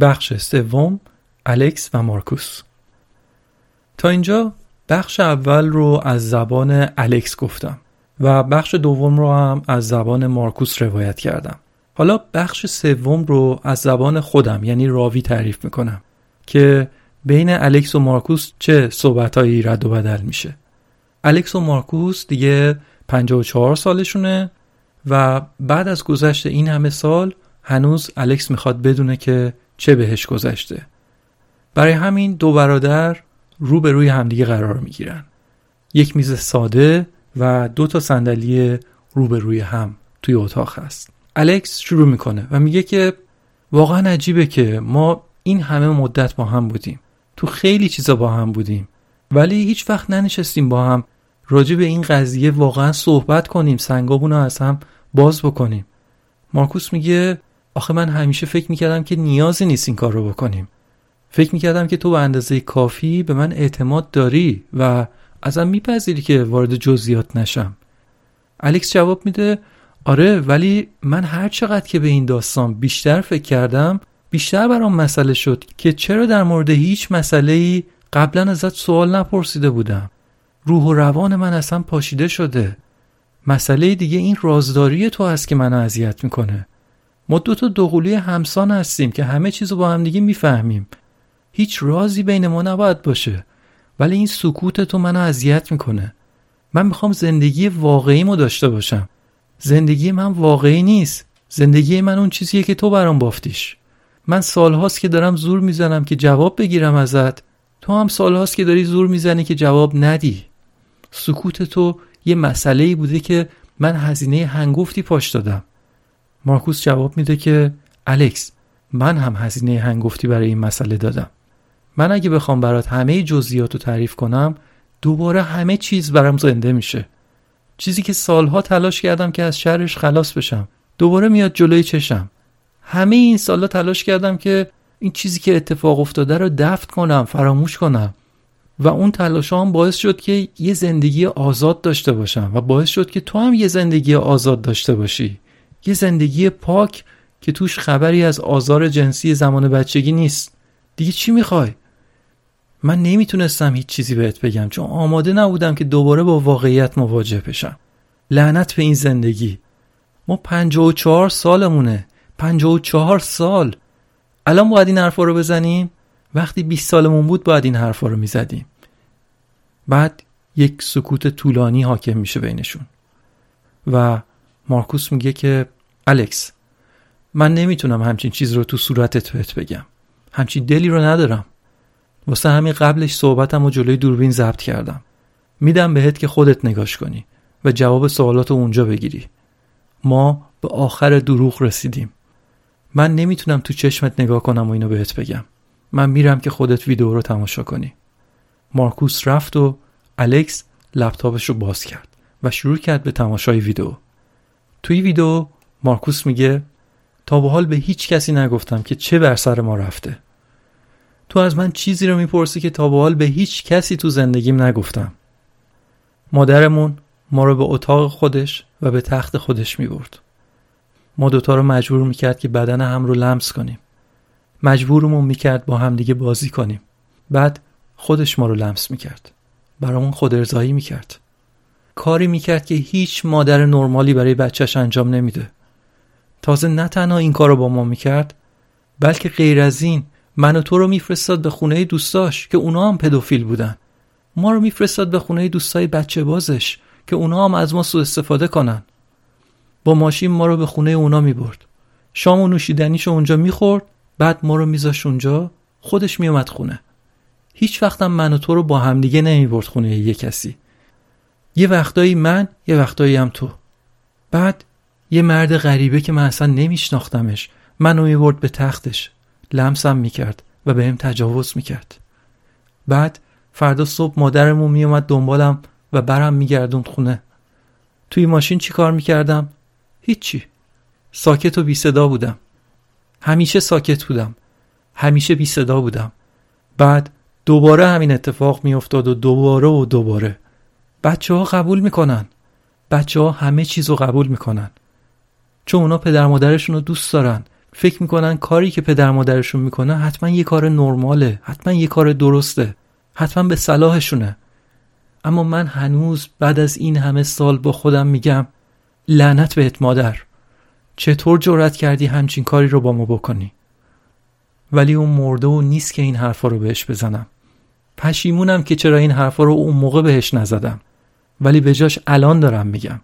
بخش سوم الکس و مارکوس. تا اینجا بخش اول رو از زبان الکس گفتم. و بخش دوم رو هم از زبان مارکوس روایت کردم. حالا بخش سوم رو از زبان خودم یعنی راوی تعریف می‌کنم که بین الکس و مارکوس چه صحبتهایی رد و بدل میشه. الکس و مارکوس دیگه 54 سالشونه و بعد از گذشت این همه سال هنوز الکس می‌خواد بدونه که چه بهش گذشته. برای همین دو برادر رو به روی همدیگه قرار می‌گیرن. یک میز ساده و دو تا صندلی رو به روی هم توی اتاق هست. الکس شروع می‌کنه و میگه که واقعا عجیبه که ما این همه مدت با هم بودیم. تو خیلی چیزا با هم بودیم. ولی هیچ وقت ننشستیم با هم. راجع به این قضیه واقعا صحبت کنیم سنگابون رو از هم باز بکنیم. مارکوس میگه آخه من همیشه فکر می‌کردم که نیازی نیست این کار رو بکنیم. فکر می‌کردم که تو به اندازه کافی به من اعتماد داری و ازم میپذیری که وارد جزئیات نشم. الکس جواب میده آره ولی من هر چقدر که به این داستان بیشتر فکر کردم بیشتر برام مسئله شد که چرا در مورد هیچ مسئله ای قبلا ازت سوال نپرسیده بودم. روح و روان من اصلا پاشیده شده. مسئله دیگه این رازداری تو هست که منو اذیت می‌کنه. ما دو تا دوقلوی همسان هستیم که همه چیزو با هم دیگه می‌فهمیم. هیچ رازی بین ما نباید باشه. ولی این سکوت تو منو اذیت می‌کنه. من می‌خوام زندگی واقعیمو داشته باشم. زندگی من واقعی نیست. زندگی من اون چیزیه که تو برام بافتیش. من سالهاست که دارم زور می‌زنم که جواب بگیرم ازت. تو هم سالهاست که داری زور می‌زنی که جواب ندی. سکوت تو یه مسئله بوده که من هزینه هنگفتی پاش دادم. مارکوس جواب میده که الکس من هم هزینه هنگفتی برای این مسئله دادم. من اگه بخوام برات همه جزئیات رو تعریف کنم دوباره همه چیز برام زنده میشه. چیزی که سالها تلاش کردم که از شرش خلاص بشم. دوباره میاد جلوی چشم. همه این سالها تلاش کردم که این چیزی که اتفاق افتاده رو دفت کنم فراموش کنم. و اون تلاش هم باعث شد که یه زندگی آزاد داشته باشم و باعث شد که تو هم یه زندگی آزاد داشته باشی. یه زندگی پاک که توش خبری از آزار جنسی زمان بچگی نیست. دیگه چی می‌خوای؟ من نمی‌تونستم هیچ چیزی بهت بگم چون آماده نبودم که دوباره با واقعیت مواجه بشم. لعنت به این زندگی. ما پنجاه و چهار سالمونه. پنجاه و چهار سال. الان باید این حرفا رو بزنیم؟ وقتی 20 سالمون بود باید این حرفا رو می‌زدیم. بعد یک سکوت طولانی حاکم میشه بینشون. و مارکوس میگه که الکس من نمی‌تونم همچین چیز رو تو صورتت بهت بگم. همچین دلی رو ندارم. واسه همین قبلش صحبتم و جلوی دوربین ضبط کردم. میدم بهت که خودت نگاش کنی و جواب سوالات اونجا بگیری. ما به آخر دروغ رسیدیم. من نمی‌تونم تو چشمت نگاه کنم و اینو بهت بگم. من میرم که خودت ویدیو رو تماشا کنی. مارکوس رفت و الکس لپتاپش رو باز کرد و شروع کرد به تماشای ویدیو. توی ویدیو مارکوس میگه تا به حال به هیچ کسی نگفتم که چه بر سر ما رفته. تو از من چیزی رو می‌پرسی که تا به حال به هیچ کسی تو زندگیم نگفتم. مادرمون ما رو به اتاق خودش و به تخت خودش می‌برد. ما دوتا رو مجبور می‌کرد که بدن هم رو لمس کنیم. مجبورمون می‌کرد با هم دیگه بازی کنیم. بعد خودش ما رو لمس می‌کرد. برامون خود ارزایی می‌کرد. کاری می‌کرد که هیچ مادر نرمالی برای بچهش انجام نمیده. تازه نه تنها این کار رو با ما می‌کرد بلکه غیر از این من و تو رو میفرستاد به خونه دوستاش که اونا هم پدوفیل بودن. ما رو میفرستاد به خونه دوستای بچه بازش که اونا هم از ما سوء استفاده کنن. با ماشین ما رو به خونه اونا می‌برد. شام و نوشیدنیشو اونجا می‌خورد بعد ما رو میذاش اونجا خودش میومد خونه. هیچ وقتم من و تو رو با همدیگه نمی‌برد خونه یه کسی. یه وقتایی من یه وقتایی هم تو. بعد یه مرد غریبه که من اصلا نمیشناختمش منو می‌برد به تختش. لمسم می‌کرد و به هم تجاوز می‌کرد. بعد فردا صبح مادرمون میومد دنبالم و برم میگردوند خونه. توی ماشین چی کار می‌کردم؟ هیچی. ساکت و بی صدا بودم. همیشه ساکت بودم. همیشه بی صدا بودم. بعد دوباره همین اتفاق میافتاد و دوباره و دوباره. بچه ها قبول می‌کنن. بچه ها همه چیز رو قبول می‌کنن. چون اونا پدر مادرشون رو دوست دارن. فکر می‌کنن کاری که پدر مادرشون می‌کنه حتما یه کار نرماله حتما یه کار درسته حتما به صلاحشونه. اما من هنوز بعد از این همه سال با خودم میگم لعنت بهت مادر. چطور جرأت کردی همچین کاری رو با ما بکنی؟ ولی اون مرده و نیست که این حرفا رو بهش بزنم. پشیمونم که چرا این حرفا رو اون موقع بهش نزدم. ولی به جاش الان دارم میگم.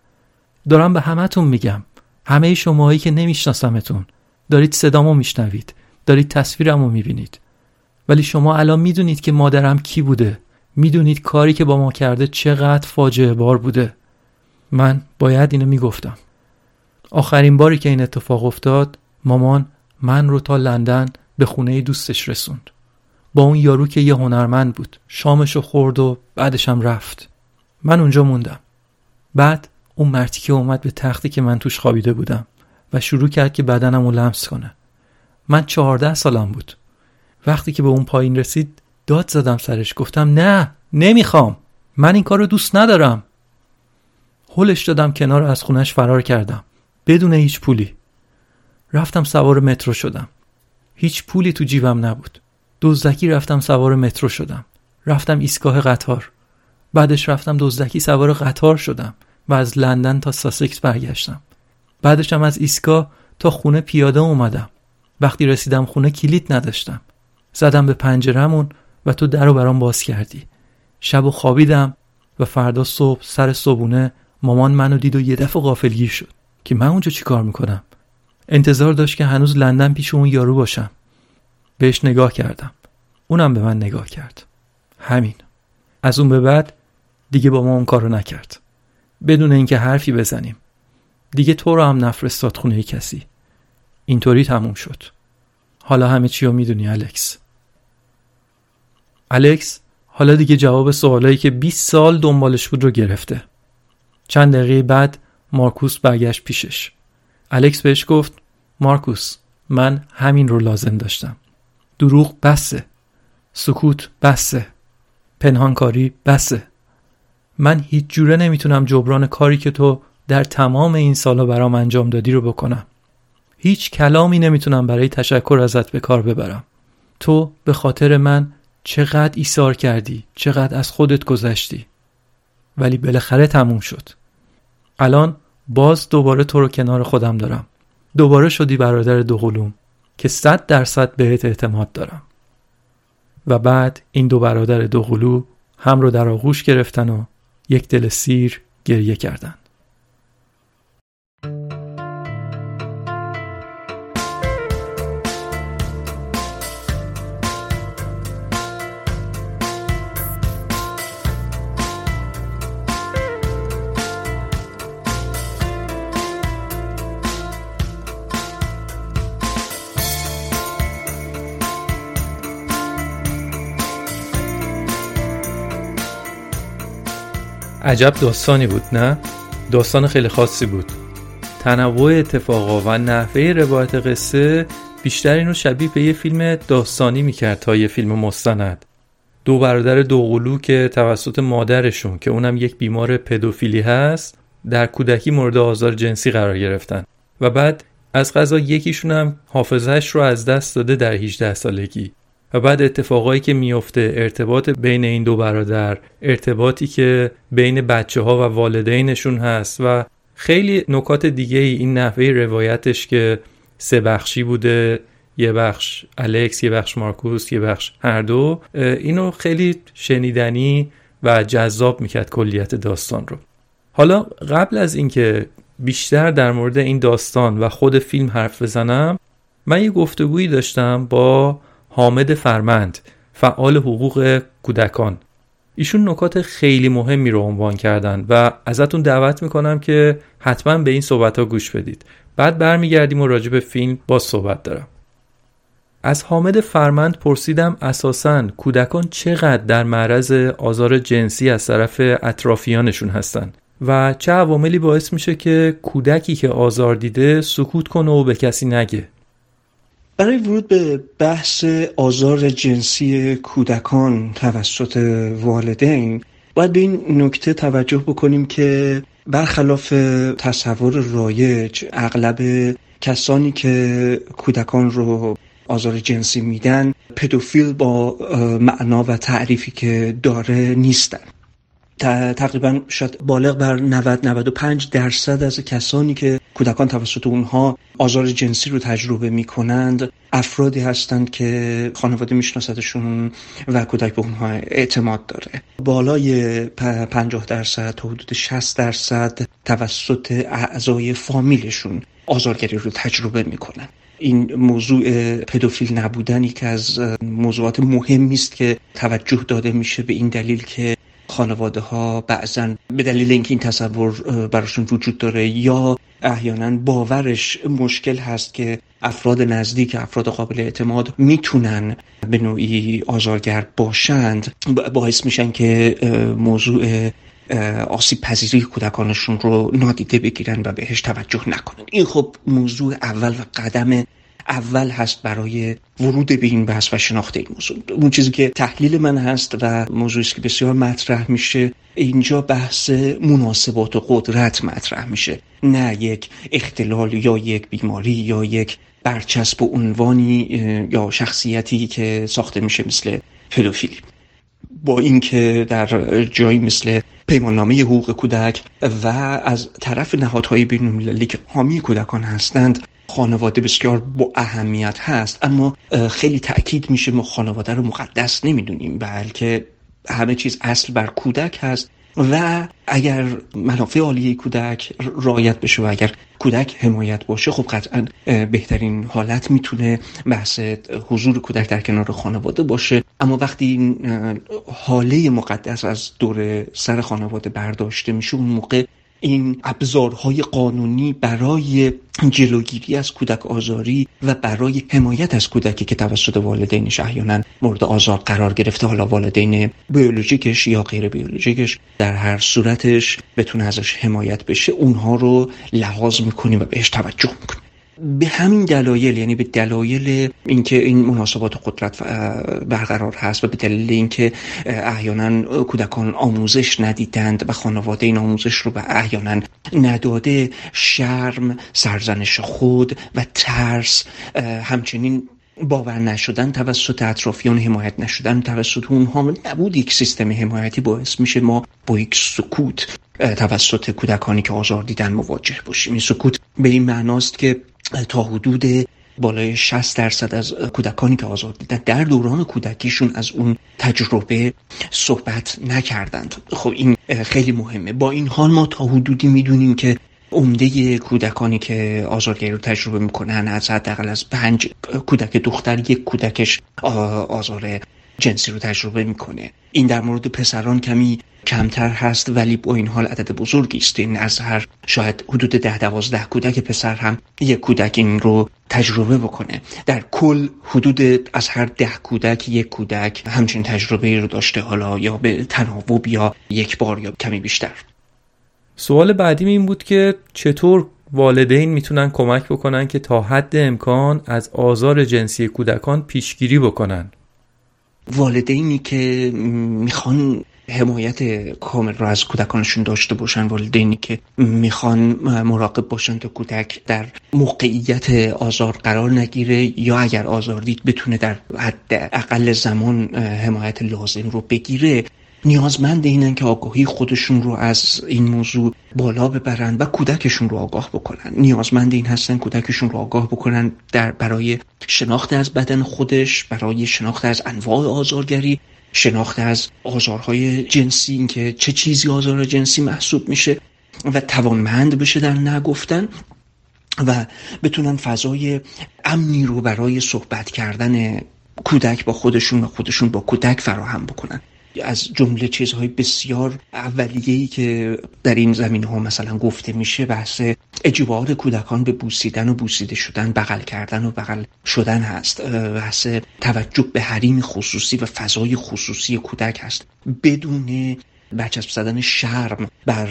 دارم به همتون میگم. همه شماهایی که نمیشناسمتون. دارید صدامو میشنوید دارید تصویرمو می‌بینید. ولی شما الان می‌دونید که مادرم کی بوده. می‌دونید کاری که با ما کرده چقدر فاجعه بار بوده. من باید اینو می‌گفتم. آخرین باری که این اتفاق افتاد مامان من رو تا لندن به خونه دوستش رسوند. با اون یارو که یه هنرمند بود. شامشو خورد و بعدشم رفت. من اونجا موندم. بعد اون مرتی که اومد به تختی که من توش خوابیده بودم. و شروع کرد که بدنم رو لمس کنه. من چهارده سالم بود. وقتی که به اون پایین رسید داد زدم سرش. گفتم نه نمی‌خوام. من این کار رو دوست ندارم. هلش دادم کنار از خونش فرار کردم. بدون هیچ پولی. رفتم سوار مترو شدم. هیچ پولی تو جیبم نبود. دزدکی رفتم سوار مترو شدم. رفتم ایستگاه قطار. بعدش رفتم دزدکی سوار قطار شدم و از لندن تا ساسکس برگشتم. بعدشم از ایستگاه تا خونه پیاده اومدم. وقتی رسیدم خونه کلید نداشتم. زدم به پنجرمون و تو در رو برام باز کردی. شب و خوابیدم و فردا صبح سر صبونه مامان منو دید و یه دفعه غافلگیر شد که من اونجا چی کار می‌کنم؟ انتظار داشت که هنوز لندن پیش اون یارو باشم. بهش نگاه کردم. اونم به من نگاه کرد. همین. از اون به بعد دیگه با ما اون کارو نکرد. بدون اینکه حرفی بزنیم. دیگه تو رو هم نفرستاد خونه کسی. اینطوری تموم شد. حالا همه چی رو می‌دونی الکس. الکس حالا دیگه جواب سوالایی که 20 سال دنبالش بود رو گرفته. چند دقیقه بعد مارکوس برگشت پیشش. الکس بهش گفت مارکوس من همین رو لازم داشتم. دروغ بسه. سکوت بسه. پنهانکاری بسه. من هیچ جوره نمی‌تونم جبران کاری که تو در تمام این سالا برام انجام دادی رو بکنم. هیچ کلامی نمی‌تونم برای تشکر ازت به کار ببرم. تو به خاطر من چقدر ایثار کردی چقدر از خودت گذشتی. ولی بالاخره تموم شد. الان باز دوباره تو رو کنار خودم دارم. دوباره شدی برادر دوقلوم که صد درصد بهت اعتماد دارم. و بعد این دو برادر دوقلو هم رو در آغوش گرفتن و یک دل سیر گریه کردن عجب داستانی بود نه؟ داستان خیلی خاصی بود. تنوع اتفاقا و نحوه روایت قصه بیشتر اینو شبیه به یه فیلم داستانی می‌کرد تا یه فیلم مستند. دو برادر دوقلو که توسط مادرشون که اونم یک بیمار پدوفیلی هست در کودکی مورد آزار جنسی قرار گرفتن. و بعد از غذا یکیشون هم حافظهش رو از دست داده در 18 سالگی. و بعد اتفاقایی که میفته ارتباط بین این دو برادر ارتباطی که بین بچه ها و والدینشون هست و خیلی نکات دیگه ای این نحوه روایتش که سه بخشی بوده یه بخش الکس یه بخش مارکوس یه بخش هر دو اینو خیلی شنیدنی و جذاب می‌کرد کلیت داستان رو. حالا قبل از اینکه بیشتر در مورد این داستان و خود فیلم حرف بزنم من یه گفتگویی داشتم با حامد فرمند فعال حقوق کودکان. ایشون نکات خیلی مهمی رو عنوان کردن و ازتون دعوت می‌کنم که حتما به این صحبت ها گوش بدید. بعد برمیگردیم و راجع به فیلم با صحبت دارم. از حامد فرمند پرسیدم اساسا کودکان چقدر در معرض آزار جنسی از طرف اطرافیانشون هستن و چه عواملی باعث میشه که کودکی که آزار دیده سکوت کنه و به کسی نگه؟ برای ورود به بحث آزار جنسی کودکان توسط والدین باید به این نکته توجه بکنیم که برخلاف تصور رایج اغلب کسانی که کودکان رو آزار جنسی میدن پدوفیل با معنا و تعریفی که داره نیستن. تقریبا شاید بالغ بر 90 95 درصد از کسانی که کودکان توسط اونها آزار جنسی رو تجربه می کنند افرادی هستند که خانواده میشناستشون و کودک به اونها اعتماد داره. بالای 50 درصد تا حدود 60 درصد توسط اعضای فامیلشون آزارگری رو تجربه می‌کنن. این موضوع پدوفیل نبودنی که از موضوعات مهمی است که توجه داده میشه به این دلیل که خانواده ها بعضا به دلیل اینکه این تصور براشون وجود داره یا احیانا باورش مشکل هست که افراد نزدیک افراد قابل اعتماد می‌تونن به نوعی آزارگر باشند. باعث میشن که موضوع آسیب پذیری کودکانشون رو نادیده بگیرن و بهش توجه نکنن. این خب موضوع اول و قدم اول هست برای ورود به این بحث و شناخت این موضوع. اون چیزی که تحلیل من هست و موضوعی که بسیار مطرح میشه اینجا بحث مناسبات و قدرت مطرح میشه. نه یک اختلال یا یک بیماری یا یک برچسب و عنوانی یا شخصیتی که ساخته میشه مثل پدوفیلی با اینکه در جایی مثل پیماننامه حقوق کودک و از طرف نهادهای بین که حامی کودکان هستند خانواده بسیار با اهمیت هست اما خیلی تاکید میشه ما خانواده رو مقدس نمی‌دونیم بلکه همه چیز اصل بر کودک هست و اگر منافع عالی کودک رایت بشه و اگر کودک حمایت باشه خب قطعا بهترین حالت می‌تونه بحث حضور کودک در کنار خانواده باشه. اما وقتی این حاله مقدس از دور سر خانواده برداشته میشه اون موقع این ابزارهای قانونی برای جلوگیری از کودک آزاری و برای حمایت از کودکی که توسط والدینش احیانا مورد آزار قرار گرفته حالا والدین بیولوژیکش یا غیر بیولوژیکش در هر صورتش بتونه ازش حمایت بشه اونها رو لحاظ می‌کنیم و بهش توجه می‌کنیم. به همین دلایل یعنی به دلایل اینکه این مناسبات قدرت برقرار هست و به دلیل اینکه احیانا کودکان آموزش ندیدند و خانواده این آموزش رو به احیانا نداده شرم سرزنش خود و ترس همچنین باور نشدن توسط اطرافیان حمایت نشدن توسط اونها نبود یک سیستم حمایتی باعث میشه ما با یک سکوت توسط کودکانی که آزار دیدن مواجه باشیم. این سکوت به این معناست که تا حدود بالای 60 درصد از کودکانی که آزار دیدن در دوران کودکیشون از اون تجربه صحبت نکردند. خب این خیلی مهمه. با این حال ما تا حدودی می‌دونیم که عمده کودکانی که آزارگری رو تجربه می‌کنن از حداقل از پنج کودک دختر یک کودکش آزار جنسی رو تجربه می‌کنه. این در مورد پسران کمی کمتر هست ولی با این حال عدد بزرگی است. این از هر شاید حدود ده دوازده کودک پسر هم یک کودک این رو تجربه بکنه. در کل حدود از هر ده کودک یک کودک همچین تجربه رو داشته حالا یا به تناوب یا یک بار یا کمی بیشتر. سوال بعدی این بود که چطور والدین می‌تونن کمک بکنن که تا حد امکان از آزار جنسی کودکان پیشگیری بکنن؟ والدینی که می‌خوان حمایت کامل را از کودکانشون داشته باشن والدینی که می‌خوان مراقب باشن که کودک در موقعیت آزار قرار نگیره یا اگر آزار دید بتونه در حد اقل زمان حمایت لازم رو بگیره. نیازمند اینن که آگاهی خودشون رو از این موضوع بالا ببرن و کودکشون رو آگاه بکنن. نیازمند این هستن کودکشون رو آگاه بکنن در برای شناخت از بدن خودش برای شناخت از انواع آزارگری شناخت از آزارهای جنسی اینکه چه چیزی آزار جنسی محسوب میشه و توانمند بشه در نگفتن و بتونن فضای امنی رو برای صحبت کردن کودک با خودشون و خودشون با کودک فراهم بکنن. از جمله چیزهای بسیار اولیه‌ای که در این زمین ها مثلا گفته میشه بحث اجبار کودکان به بوسیدن و بوسیده شدن بغل کردن و بغل شدن هست. بحث توجه به حریم خصوصی و فضای خصوصی کودک هست. بدون برچسب زدن شرم بر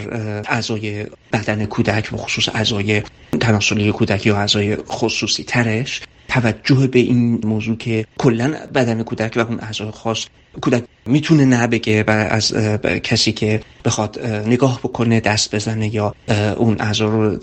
اعضای بدن کودک و خصوص اعضای تناسلی کودک یا اعضای خصوصی ترش توجه به این موضوع که کلا بدن کودک و اون اعضای خاص کودک می‌تونه نبگه و از کسی که بخواد نگاه بکنه دست بزنه یا اون اعضا رو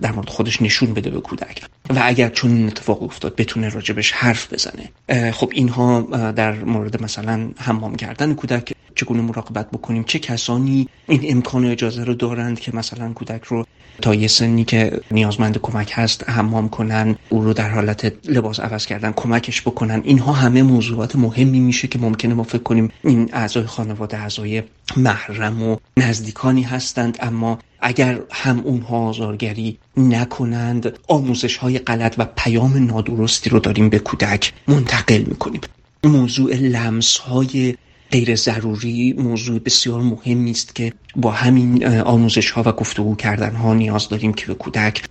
در مورد خودش نشون بده به کودک. و اگر چون این اتفاق افتاد بتونه راجبش حرف بزنه. خب اینها در مورد مثلا حمام کردن کودک چگونه مراقبت بکنیم؟ چه کسانی این امکان و اجازه رو دارند که مثلا کودک رو تا یه سنی که نیازمند کمک هست حمام کنن او رو در حالت لباس عوض کردن کمکش بکنن؟ اینها همه موضوعات مهمی میشه که ممکنه ما فکر کنیم این اعضای خانواده اعضای محرم و نزدیکانی هستند. اما اگر هم اونها آزارگری نکنند آموزش های غلط و پیام نادرستی رو داریم به کودک منتقل می‌کنیم. موضوع لمس های غیر ضروری موضوع بسیار مهمی است که با همین آموزش ها و گفتگو کردن ها نیاز داریم که به کودک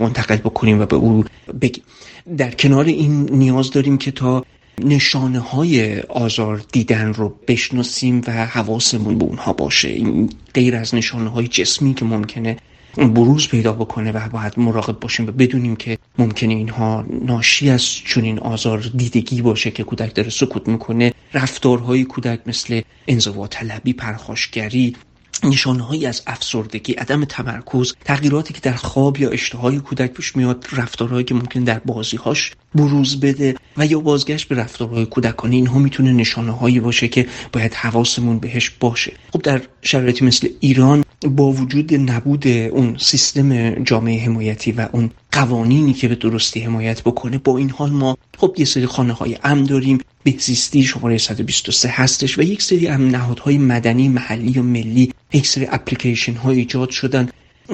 منتقل بکنیم و به او بگیم. در کنار این نیاز داریم که تا نشانه های آزار دیدن رو بشناسیم و حواسمون به اونها باشه. این غیر از نشانه های جسمی که ممکنه بروز پیدا بکنه و باید مراقب باشیم و بدونیم که ممکنه اینها ناشی از چنین آزار دیدگی باشه که کودک داره سکوت می‌کنه. رفتارهای کودک مثل انزوا طلبی پرخاشگری نشانههایی از افسردگی عدم تمرکز تغییراتی که در خواب یا اشتهای کودک پیش میاد رفتارهایی که ممکن در بازیهاش بروز بده و یا بازگشت به رفتارهای کودکانه. اینها می‌تونه نشانه هایی باشه که باید حواسمون بهش باشه. خب در شرایطی مثل ایران با وجود نبود اون سیستم جامعه حمایتی و اون قوانینی که به درستی حمایت بکنه با این حال ما خب یه سری خانه های امن داریم بهزیستی شماره 123 هستش و یک سری امن نهادهای مدنی محلی و ملی یک سری اپلیکیشن های ایجاد شدن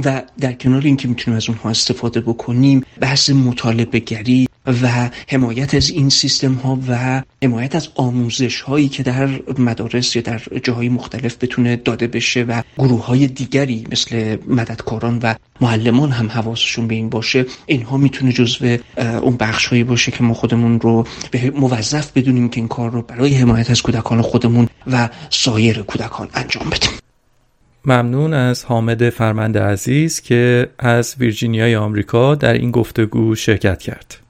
و در کنار اینکه می‌تونیم از اونها استفاده بکنیم بحث مطالبه گری و حمایت از این سیستم ها و حمایت از آموزش هایی که در مدارس یا در جاهای مختلف بتونه داده بشه و گروه های دیگری مثل مددکاران و معلمان هم حواسشون به این باشه اینها می‌تونه جزو اون بخش هایی باشه که ما خودمون رو به موظف بدونیم که این کار رو برای حمایت از کودکان خودمون و سایر کودکان انجام بدیم ممنون از حامد فرمند عزیز که از ویرجینیای آمریکا در این گفتگو شرکت کرد.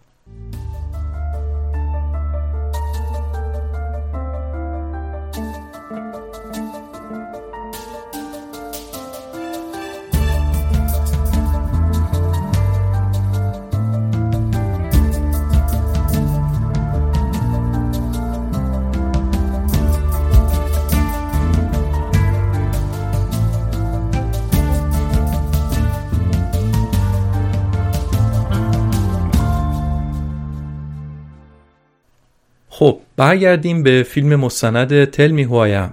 خب برگردیم به فیلم مستند تلمی هوایم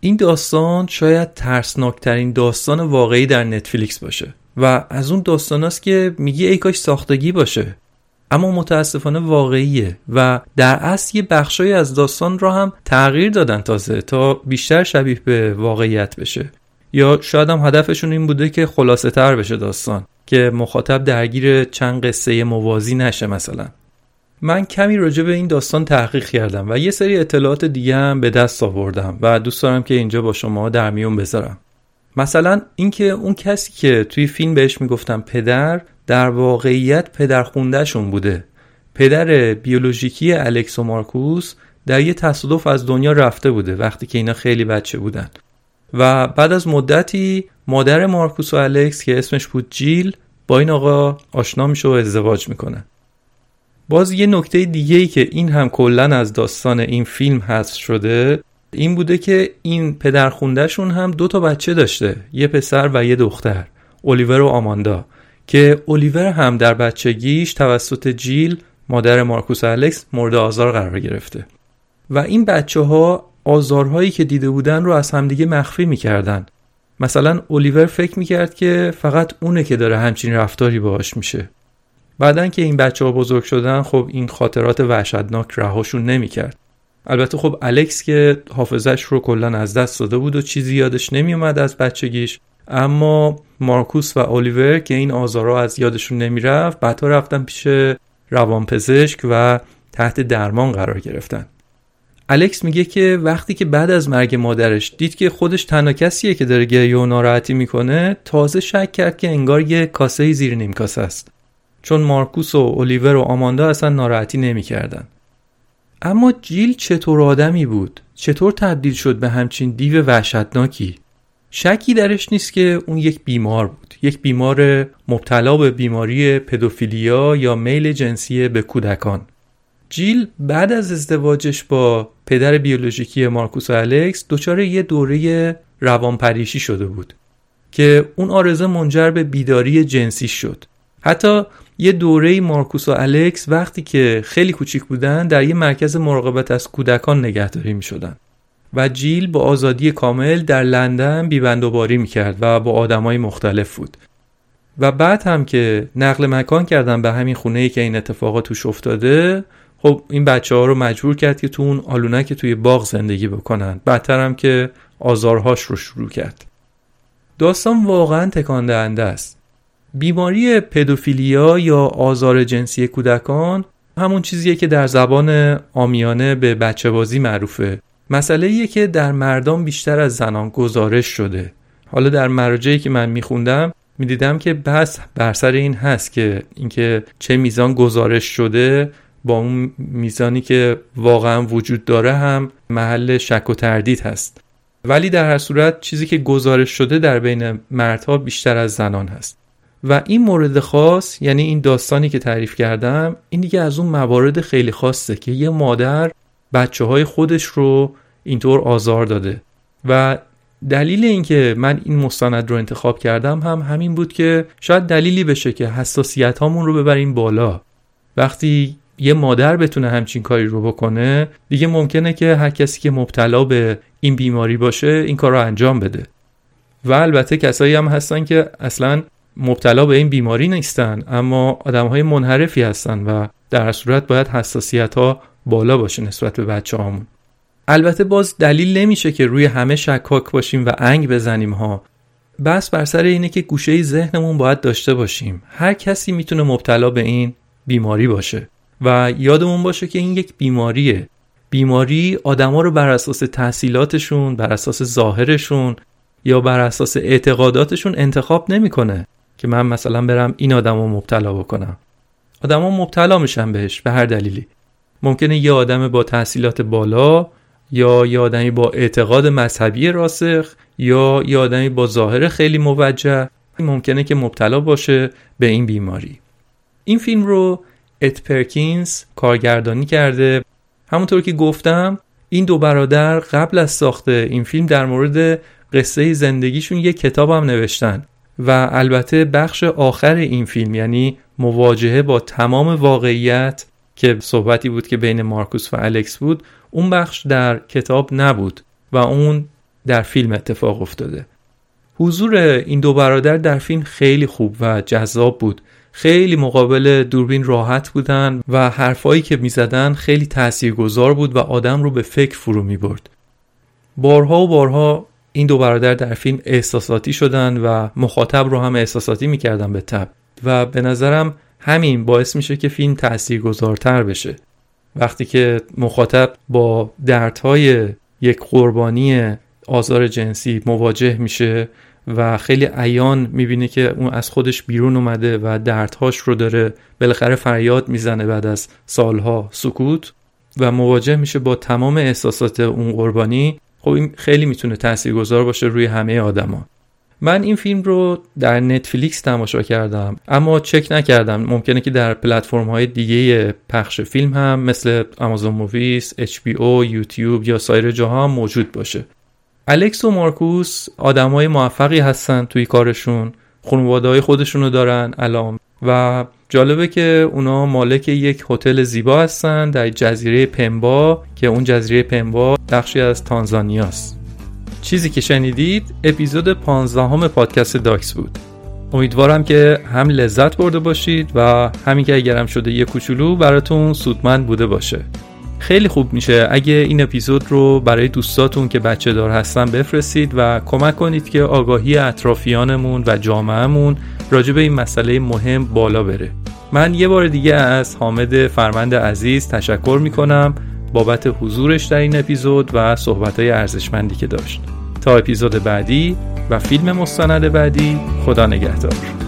این داستان شاید ترسناکترین داستان واقعی در نتفلیکس باشه و از اون داستان است که میگی ای کاش ساختگی باشه. اما متاسفانه واقعیه و در اصل یه بخشایی از داستان را هم تغییر دادن تازه تا بیشتر شبیه به واقعیت بشه. یا شاید هم هدفشون این بوده که خلاصه تر بشه داستان که مخاطب درگیر چند قصه موازی نشه مثلا. من کمی راجع به این داستان تحقیق کردم و یه سری اطلاعات دیگه هم به دست آوردم و دوست دارم که اینجا با شما در میون بذارم. مثلا اینکه اون کسی که توی فیلم بهش می‌گفتم پدر در واقعیت پدر خوندهشون بوده. پدر بیولوژیکی الکس و مارکوس در یه تصادف از دنیا رفته بوده وقتی که اینا خیلی بچه بودن. و بعد از مدتی مادر مارکوس و الکس که اسمش بود جیل با این آقا آشنا میشه و ازدواج می‌کنه. باز یه نکته دیگه ای که این هم کلا از داستان این فیلم حذف شده این بوده که این پدر خوندهشون هم دو تا بچه داشته یه پسر و یه دختر الیور و آماندا که الیور هم در بچگیش توسط جیل مادر مارکوس الکس مورد آزار قرار گرفته. و این بچه ها آزارهایی که دیده بودن رو از همدیگه مخفی می‌کردن. مثلا الیور فکر می‌کرد که فقط اونه که داره همچین رفتاری باهاش میشه. بعدا که این بچه ها بزرگ شدن خب این خاطرات وحشتناک رهاشون نمی‌کرد. البته خب الکس که حافظش رو کلا از دست داده بود و چیزی یادش نمیومد از بچگیش. اما مارکوس و الیور که این آزارها از یادشون نمی‌رفت بعدها رفتن پیش روانپزشک و تحت درمان قرار گرفتن. الکس میگه که وقتی که بعد از مرگ مادرش دید که خودش تنها کسیه که داره گریه و ناراحتی می‌کنه تازه شک کرد که انگار یه کاسه زیر نیم کاسه است. چون مارکوس و الیور و آماندا اصلا ناراحتی نمی‌کردن. اما جیل چطور آدمی بود؟ چطور تبدیل شد به همچین دیو وحشتناکی؟ شکی درش نیست که اون یک بیمار بود. یک بیمار مبتلا به بیماری پدوفیلیا یا میل جنسی به کودکان. جیل بعد از ازدواجش با پدر بیولوژیکی مارکوس و الکس دچار یه دوره روانپریشی شده بود که اون آرزه منجر به بیداری جنسی شد. حتی یه دوره مارکوس و الکس وقتی که خیلی کوچیک بودن در یه مرکز مراقبت از کودکان نگهداری می شدن و جیل با آزادی کامل در لندن بیبندوباری می کرد و با آدمای مختلف بود. و بعد هم که نقل مکان کردن به همین خونه ای که این اتفاقات توش افتاده خب این بچه ها رو مجبور کرد که تو اون آلونه که توی باغ زندگی بکنن. بعدتر هم که آزارهاش رو شروع کرد. داستان واقعا تکان دهنده است. بیماری پدوفیلیا یا آزار جنسی کودکان همون چیزیه که در زبان آمیانه به بچه بازی معروفه. مسئله ایه که در مردان بیشتر از زنان گزارش شده. حالا در مراجعی که من میخوندم می‌دیدم که بس بر سر این هست که اینکه چه میزان گزارش شده با اون میزانی که واقعا وجود داره هم محل شک و تردید هست. ولی در هر صورت چیزی که گزارش شده در بین مردها بیشتر از زنان هست. و این مورد خاص یعنی این داستانی که تعریف کردم این دیگه از اون موارد خیلی خاصه که یه مادر بچه های خودش رو اینطور آزار داده. و دلیل اینکه من این مستند رو انتخاب کردم هم همین بود که شاید دلیلی بشه که حساسیت هامون رو ببریم بالا. وقتی یه مادر بتونه همچین کاری رو بکنه دیگه ممکنه که هر کسی که مبتلا به این بیماری باشه این کار رو انجام بده. و البته کسایی هم هستن که اصلا مبتلا به این بیماری نیستن اما آدم های منحرفی هستن و در صورت باید حساسیت ها بالا باشه نسبت به بچه هامون. البته باز دلیل نمیشه که روی همه شکاک باشیم و انگ بزنیم ها. بس بر سر اینه که گوشه ذهنمون باید داشته باشیم. هر کسی می‌تونه مبتلا به این بیماری باشه. و یادمون باشه که این یک بیماریه. بیماری آدما رو بر اساس تحصیلاتشون بر اساس ظاهرشون یا بر اساس اعتقاداتشون انتخاب نمی‌کنه. که من مثلا برم این آدم رو مبتلا بکنم. آدما مبتلا میشن بهش به هر دلیلی. ممکنه یه آدم با تحصیلات بالا یا یه آدمی با اعتقاد مذهبی راسخ یا یه آدمی با ظاهر خیلی موجه. ممکنه که مبتلا باشه به این بیماری. این فیلم رو ات پرکینز کارگردانی کرده. همونطور که گفتم این دو برادر قبل از ساخته این فیلم در مورد قصه زندگیشون یک کتاب هم نوشتن. و البته بخش آخر این فیلم یعنی مواجهه با تمام واقعیت که صحبتی بود که بین مارکوس و الکس بود اون بخش در کتاب نبود و اون در فیلم اتفاق افتاده حضور این دو برادر در فیلم خیلی خوب و جذاب بود خیلی مقابل دوربین راحت بودن و حرفایی که می‌زدن خیلی تاثیرگذار بود و آدم رو به فکر فرو می برد. بارها و بارها این دو برادر در فیلم احساساتی شدن و مخاطب رو هم احساساتی می‌کردن به تب. و به نظرم همین باعث میشه که فیلم تاثیرگذارتر بشه. وقتی که مخاطب با دردهای یک قربانی آزار جنسی مواجه میشه و خیلی عیان می‌بینه که اون از خودش بیرون اومده و دردهاش رو داره بالاخره فریاد می‌زنه بعد از سالها سکوت و مواجه میشه با تمام احساسات اون قربانی خب این خیلی می‌تونه تاثیرگذار باشه روی همه آدما. من این فیلم رو در نتفلیکس تماشا کردم اما چک نکردم. ممکنه که در پلتفرم های دیگه پخش فیلم هم مثل Amazon Movies، HBO، یوتیوب یا سایر جاها موجود باشه. الکس و مارکوس آدمای موفقی هستن توی کارشون خانواده های خودشونو دارن الان و جالبه که اونا مالک یک هتل زیبا هستن در جزیره پنبا که اون جزیره پنبا بخشی از تانزانیاست. چیزی که شنیدید اپیزود 15 همه پادکست داکس بود. امیدوارم که هم لذت برده باشید و همین که اگرم شده یه کوچولو براتون سودمند بوده باشه. خیلی خوب میشه. اگه این اپیزود رو برای دوستاتون که بچه دار هستن بفرستید و کمک کنید که آگاهی اطرافیانمون و جامعهمون راجع به این مسئله مهم بالا بره. من یه بار دیگه از حامد فرمند عزیز تشکر می‌کنم بابت حضورش در این اپیزود و صحبتهای ارزشمندی که داشت. تا اپیزود بعدی و فیلم مستند بعدی خدا نگهدار.